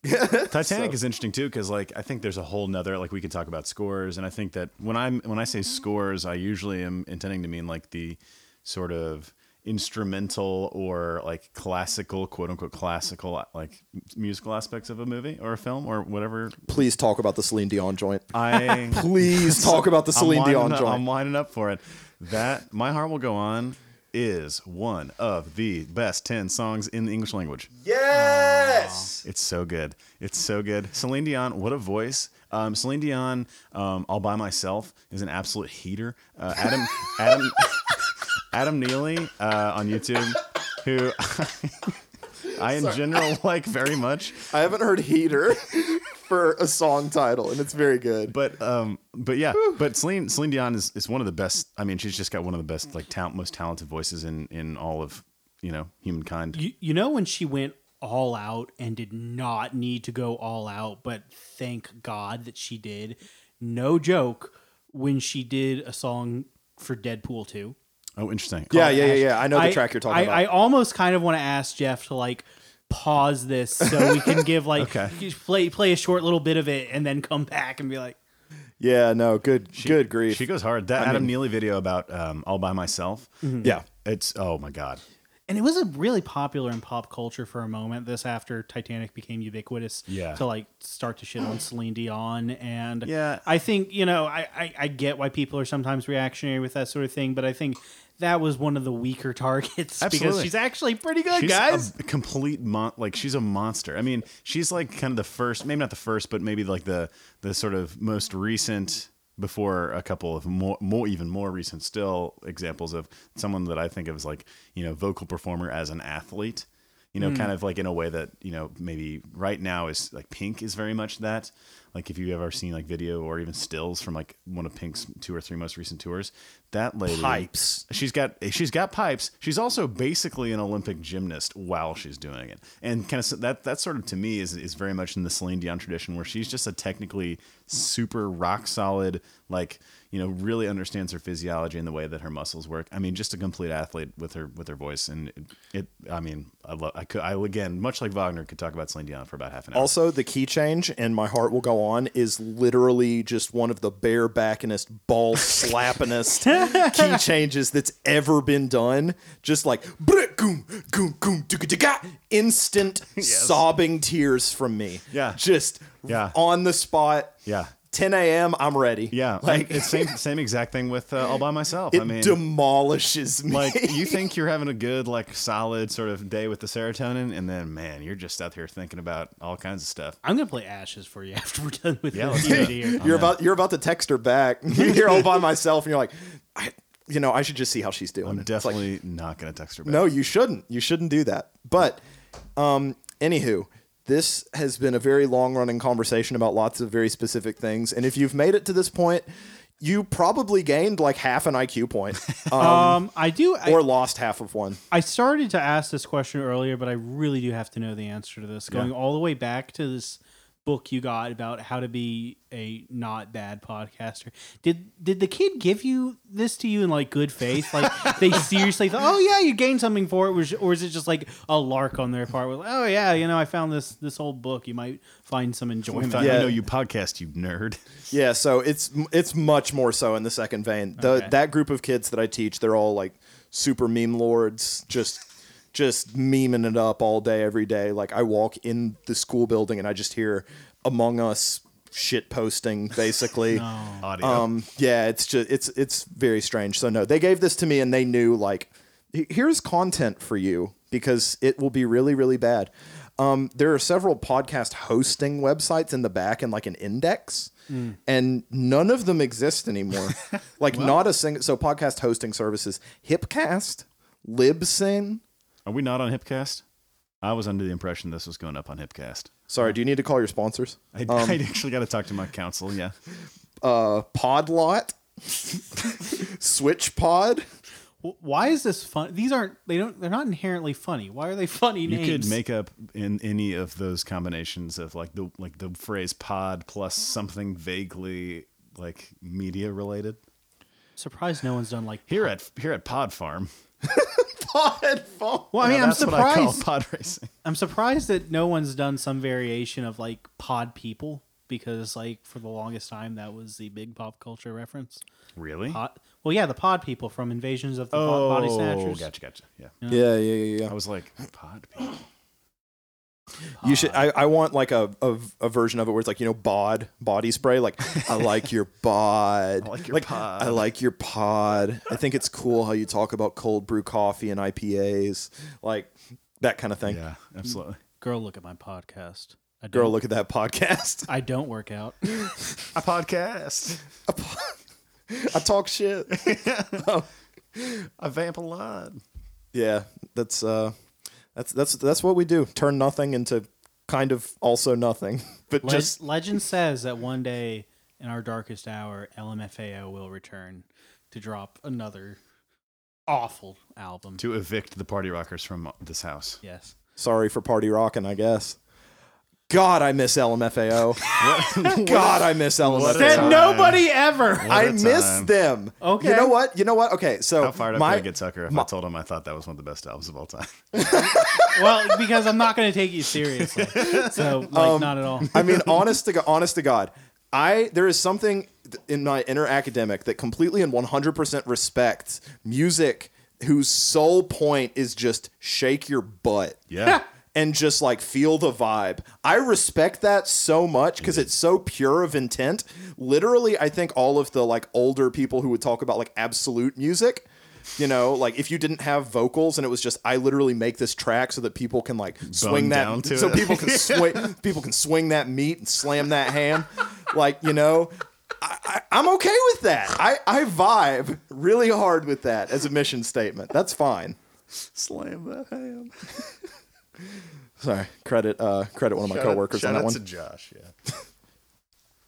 Titanic is interesting too because like I think there's a whole nother like we could talk about scores and I think that when I'm when I say scores I usually am intending to mean like the sort of instrumental or like classical quote unquote classical like musical aspects of a movie or a film or whatever please talk about the Celine Dion joint. I Please talk about the Celine Dion up- joint. I'm winding up for it. That My Heart Will Go On is one of the best 10 songs in the English language. yes. It's so good. It's so good. Celine Dion, what a voice. Um, Celine Dion, um, all by myself, is an absolute heater. Uh, Adam, Adam, Adam Neely uh, on YouTube, who I in general like very much. I haven't heard Heater for a song title, and it's very good. But um, but yeah, but Celine Celine Dion is, is one of the best. I mean, she's just got one of the best, like talent, most talented voices in in all of you know humankind. You, you know when she went all out and did not need to go all out, but thank God that she did. No joke when she did a song for Deadpool 2. Oh, interesting. yeah, yeah, yeah, yeah. I know the track you're talking I, about. I almost kind of want to ask Jeff to like pause this so we can give like Okay. play play a short little bit of it and then come back and be like yeah, no, good, good grief. She goes hard. That I Adam mean- Neely video about um, all by myself. yeah, It's oh my god. and it was a really popular in pop culture for a moment. This after Titanic became ubiquitous, Yeah. To like start to shit on Celine Dion, and Yeah. I think you know I, I I get why people are sometimes reactionary with that sort of thing, but I think that was one of the weaker targets because she's actually pretty good, she's guys. a complete mon- like she's a monster. I mean, she's like kind of the first, maybe not the first, but maybe like the the sort of most recent before a couple of more, more even more recent still examples of someone that I think of as like you know vocal performer as an athlete. You know, hmm. kind of like in a way that you know maybe right now is like Pink is very much that. Like if you have ever seen like video or even stills from like one of Pink's two or three most recent tours, that lady Pipes. She's got she's got pipes. She's also basically an Olympic gymnast while she's doing it, and kind of that that sort of to me is is very much in the Celine Dion tradition, where she's just a technically super rock solid, like you know, really understands her physiology and the way that her muscles work. I mean, just a complete athlete with her with her voice, and it. it I mean, I love. I could. I again, much like Wagner, could talk about Celine Dion for about half an hour. Also, the key change, and my heart will go on, is literally just one of the barebackinest, ball slappingest key changes that's ever been done. Just like "Brr, goom, goom, goom, dooka, dooka," instant sobbing tears from me. Yeah. just Yeah. on the spot. yeah. 10 a.m. I'm ready. Yeah, like like it's same same exact thing with uh, all by myself. it I mean, demolishes me. like you think you're having a good like solid sort of day with the serotonin and then man you're just out here thinking about all kinds of stuff I'm gonna play Ashes for you after we're done with Yeah, the let's do it. DVD here. you're about you're about to text her back. You're all by myself, and you're like, I, you know, I should just see how she's doing. i'm It's like, definitely not going to text her back No, you shouldn't. You shouldn't do that. But, um, anywho, this has been a very long running conversation about lots of very specific things. And if you've made it to this point, you probably gained like half an IQ point um, Um, I do. I, or lost half of one. I started to ask this question earlier, but I really do have to know the answer to this. Going all the way back to this book you got about how to be a not bad podcaster. Did did the kid give you this to you in like good faith? Like they seriously thought, "Oh yeah, you gained something for it," Was- or is it just like a lark on their part? With, "Oh yeah, you know, I found this this old book. You might find some enjoyment." thought, Yeah. I know you podcast you nerd Yeah, so it's it's much more so in the second vein. The Okay. that group of kids that I teach, they're all like super meme lords, just just memeing it up all day every day. Like I walk in the school building and I just hear Among Us shit posting basically. audio Um yeah, it's just it's it's very strange. So no, they gave this to me and they knew like here's content for you because it will be really really bad. Um, there are several podcast hosting websites in the back and like an index, and none of them exist anymore. like not a single. So podcast hosting services: Hipcast, Libsyn. Are we not on hipcast i was under the impression this was going up on hipcast Sorry, do you need to call your sponsors? i, I actually got to talk to my counsel yeah Uh, Podlot, Switch Pod. Why is this fun? These aren't. They don't. They're not inherently funny. Why are they funny you names? You could make up in any of those combinations of like the like the phrase pod plus something vaguely like media related Surprised no one's done like here at here at pod farm Pod phone. Well, I mean, I'm that's what I call surprised. pod racing I'm surprised that no one's done some variation of like pod people because like for the longest time that was the big pop culture reference. really Pod, well, yeah, the pod people from Invasions of the Bo- Body oh, Snatchers. Oh, gotcha, gotcha. Yeah, Yeah, yeah, yeah, yeah. I was like, pod people. You should. I, I want like a, a a version of it where it's like you know bod body spray. Like I like your bod. I like your pod. I like your pod. I think it's cool how you talk about cold brew coffee and IPAs, like that kind of thing. Yeah, absolutely. Girl, look at my podcast. I Girl, look at that podcast. I don't work out. A podcast. I talk shit. I vamp a lot. Yeah, that's uh, that's that's that's what we do. Turn nothing into kind of also nothing, but Le- just legend says that one day in our darkest hour, LMFAO will return to drop another awful album. To evict the party rockers from this house. Yes. sorry for party rocking. I guess. God, I miss LMFAO. God, I miss What a LMFAO. Said nobody ever. I miss them. Okay. You know what? You know what? Okay. So How fired up my, could I get Tucker if I told him I thought that was one of the best albums of all time? well, because I'm not going to take you seriously. So, like, Um, not at all. I mean, honest to God, honest to God, I there is something in my inner academic that completely and 100% respects music whose sole point is just shake your butt. Yeah. And just like feel the vibe. I respect that so much because it's so pure of intent. Literally, I think all of the like older people who would talk about like absolute music, you know, like if you didn't have vocals and it was just I literally make this track so that people can like swing that so it. people can swing people can swing that meat and slam that ham. Like, you know, I, I, I'm okay with that. I, I vibe really hard with that as a mission statement. That's fine. Slam that ham. Sorry, credit uh credit one of my coworkers shout on that out one. to Josh. Yeah.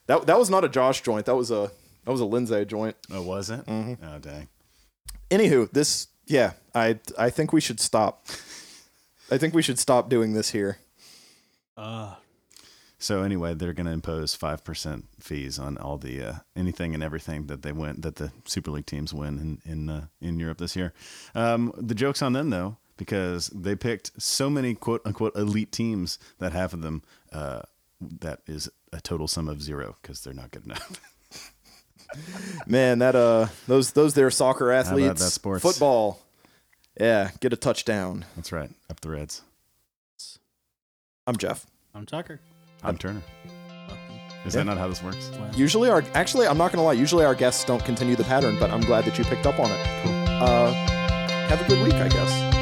That that was not a Josh joint. That was a that was a Lindsay joint. Oh, was it? Mm-hmm. Oh, dang. Anywho, this yeah, I I think we should stop. I think we should stop doing this here. Uh, So anyway, they're going to impose five percent fees on all the uh, anything and everything that they win that the Super League teams win in in uh, in Europe this year. Um, the joke's on them though because they picked so many quote unquote elite teams that half of them uh, that is a total sum of zero because they're not good enough. Man, that uh those those there soccer athletes, that sports? football. Yeah, get a touchdown. That's right, up the Reds. I'm Jeff. I'm Tucker. I'm Turner. Is Yeah. that not how this works? Usually our actually I'm not gonna lie, usually our guests don't continue the pattern, but I'm glad that you picked up on it. Cool. Uh have a good week, I guess.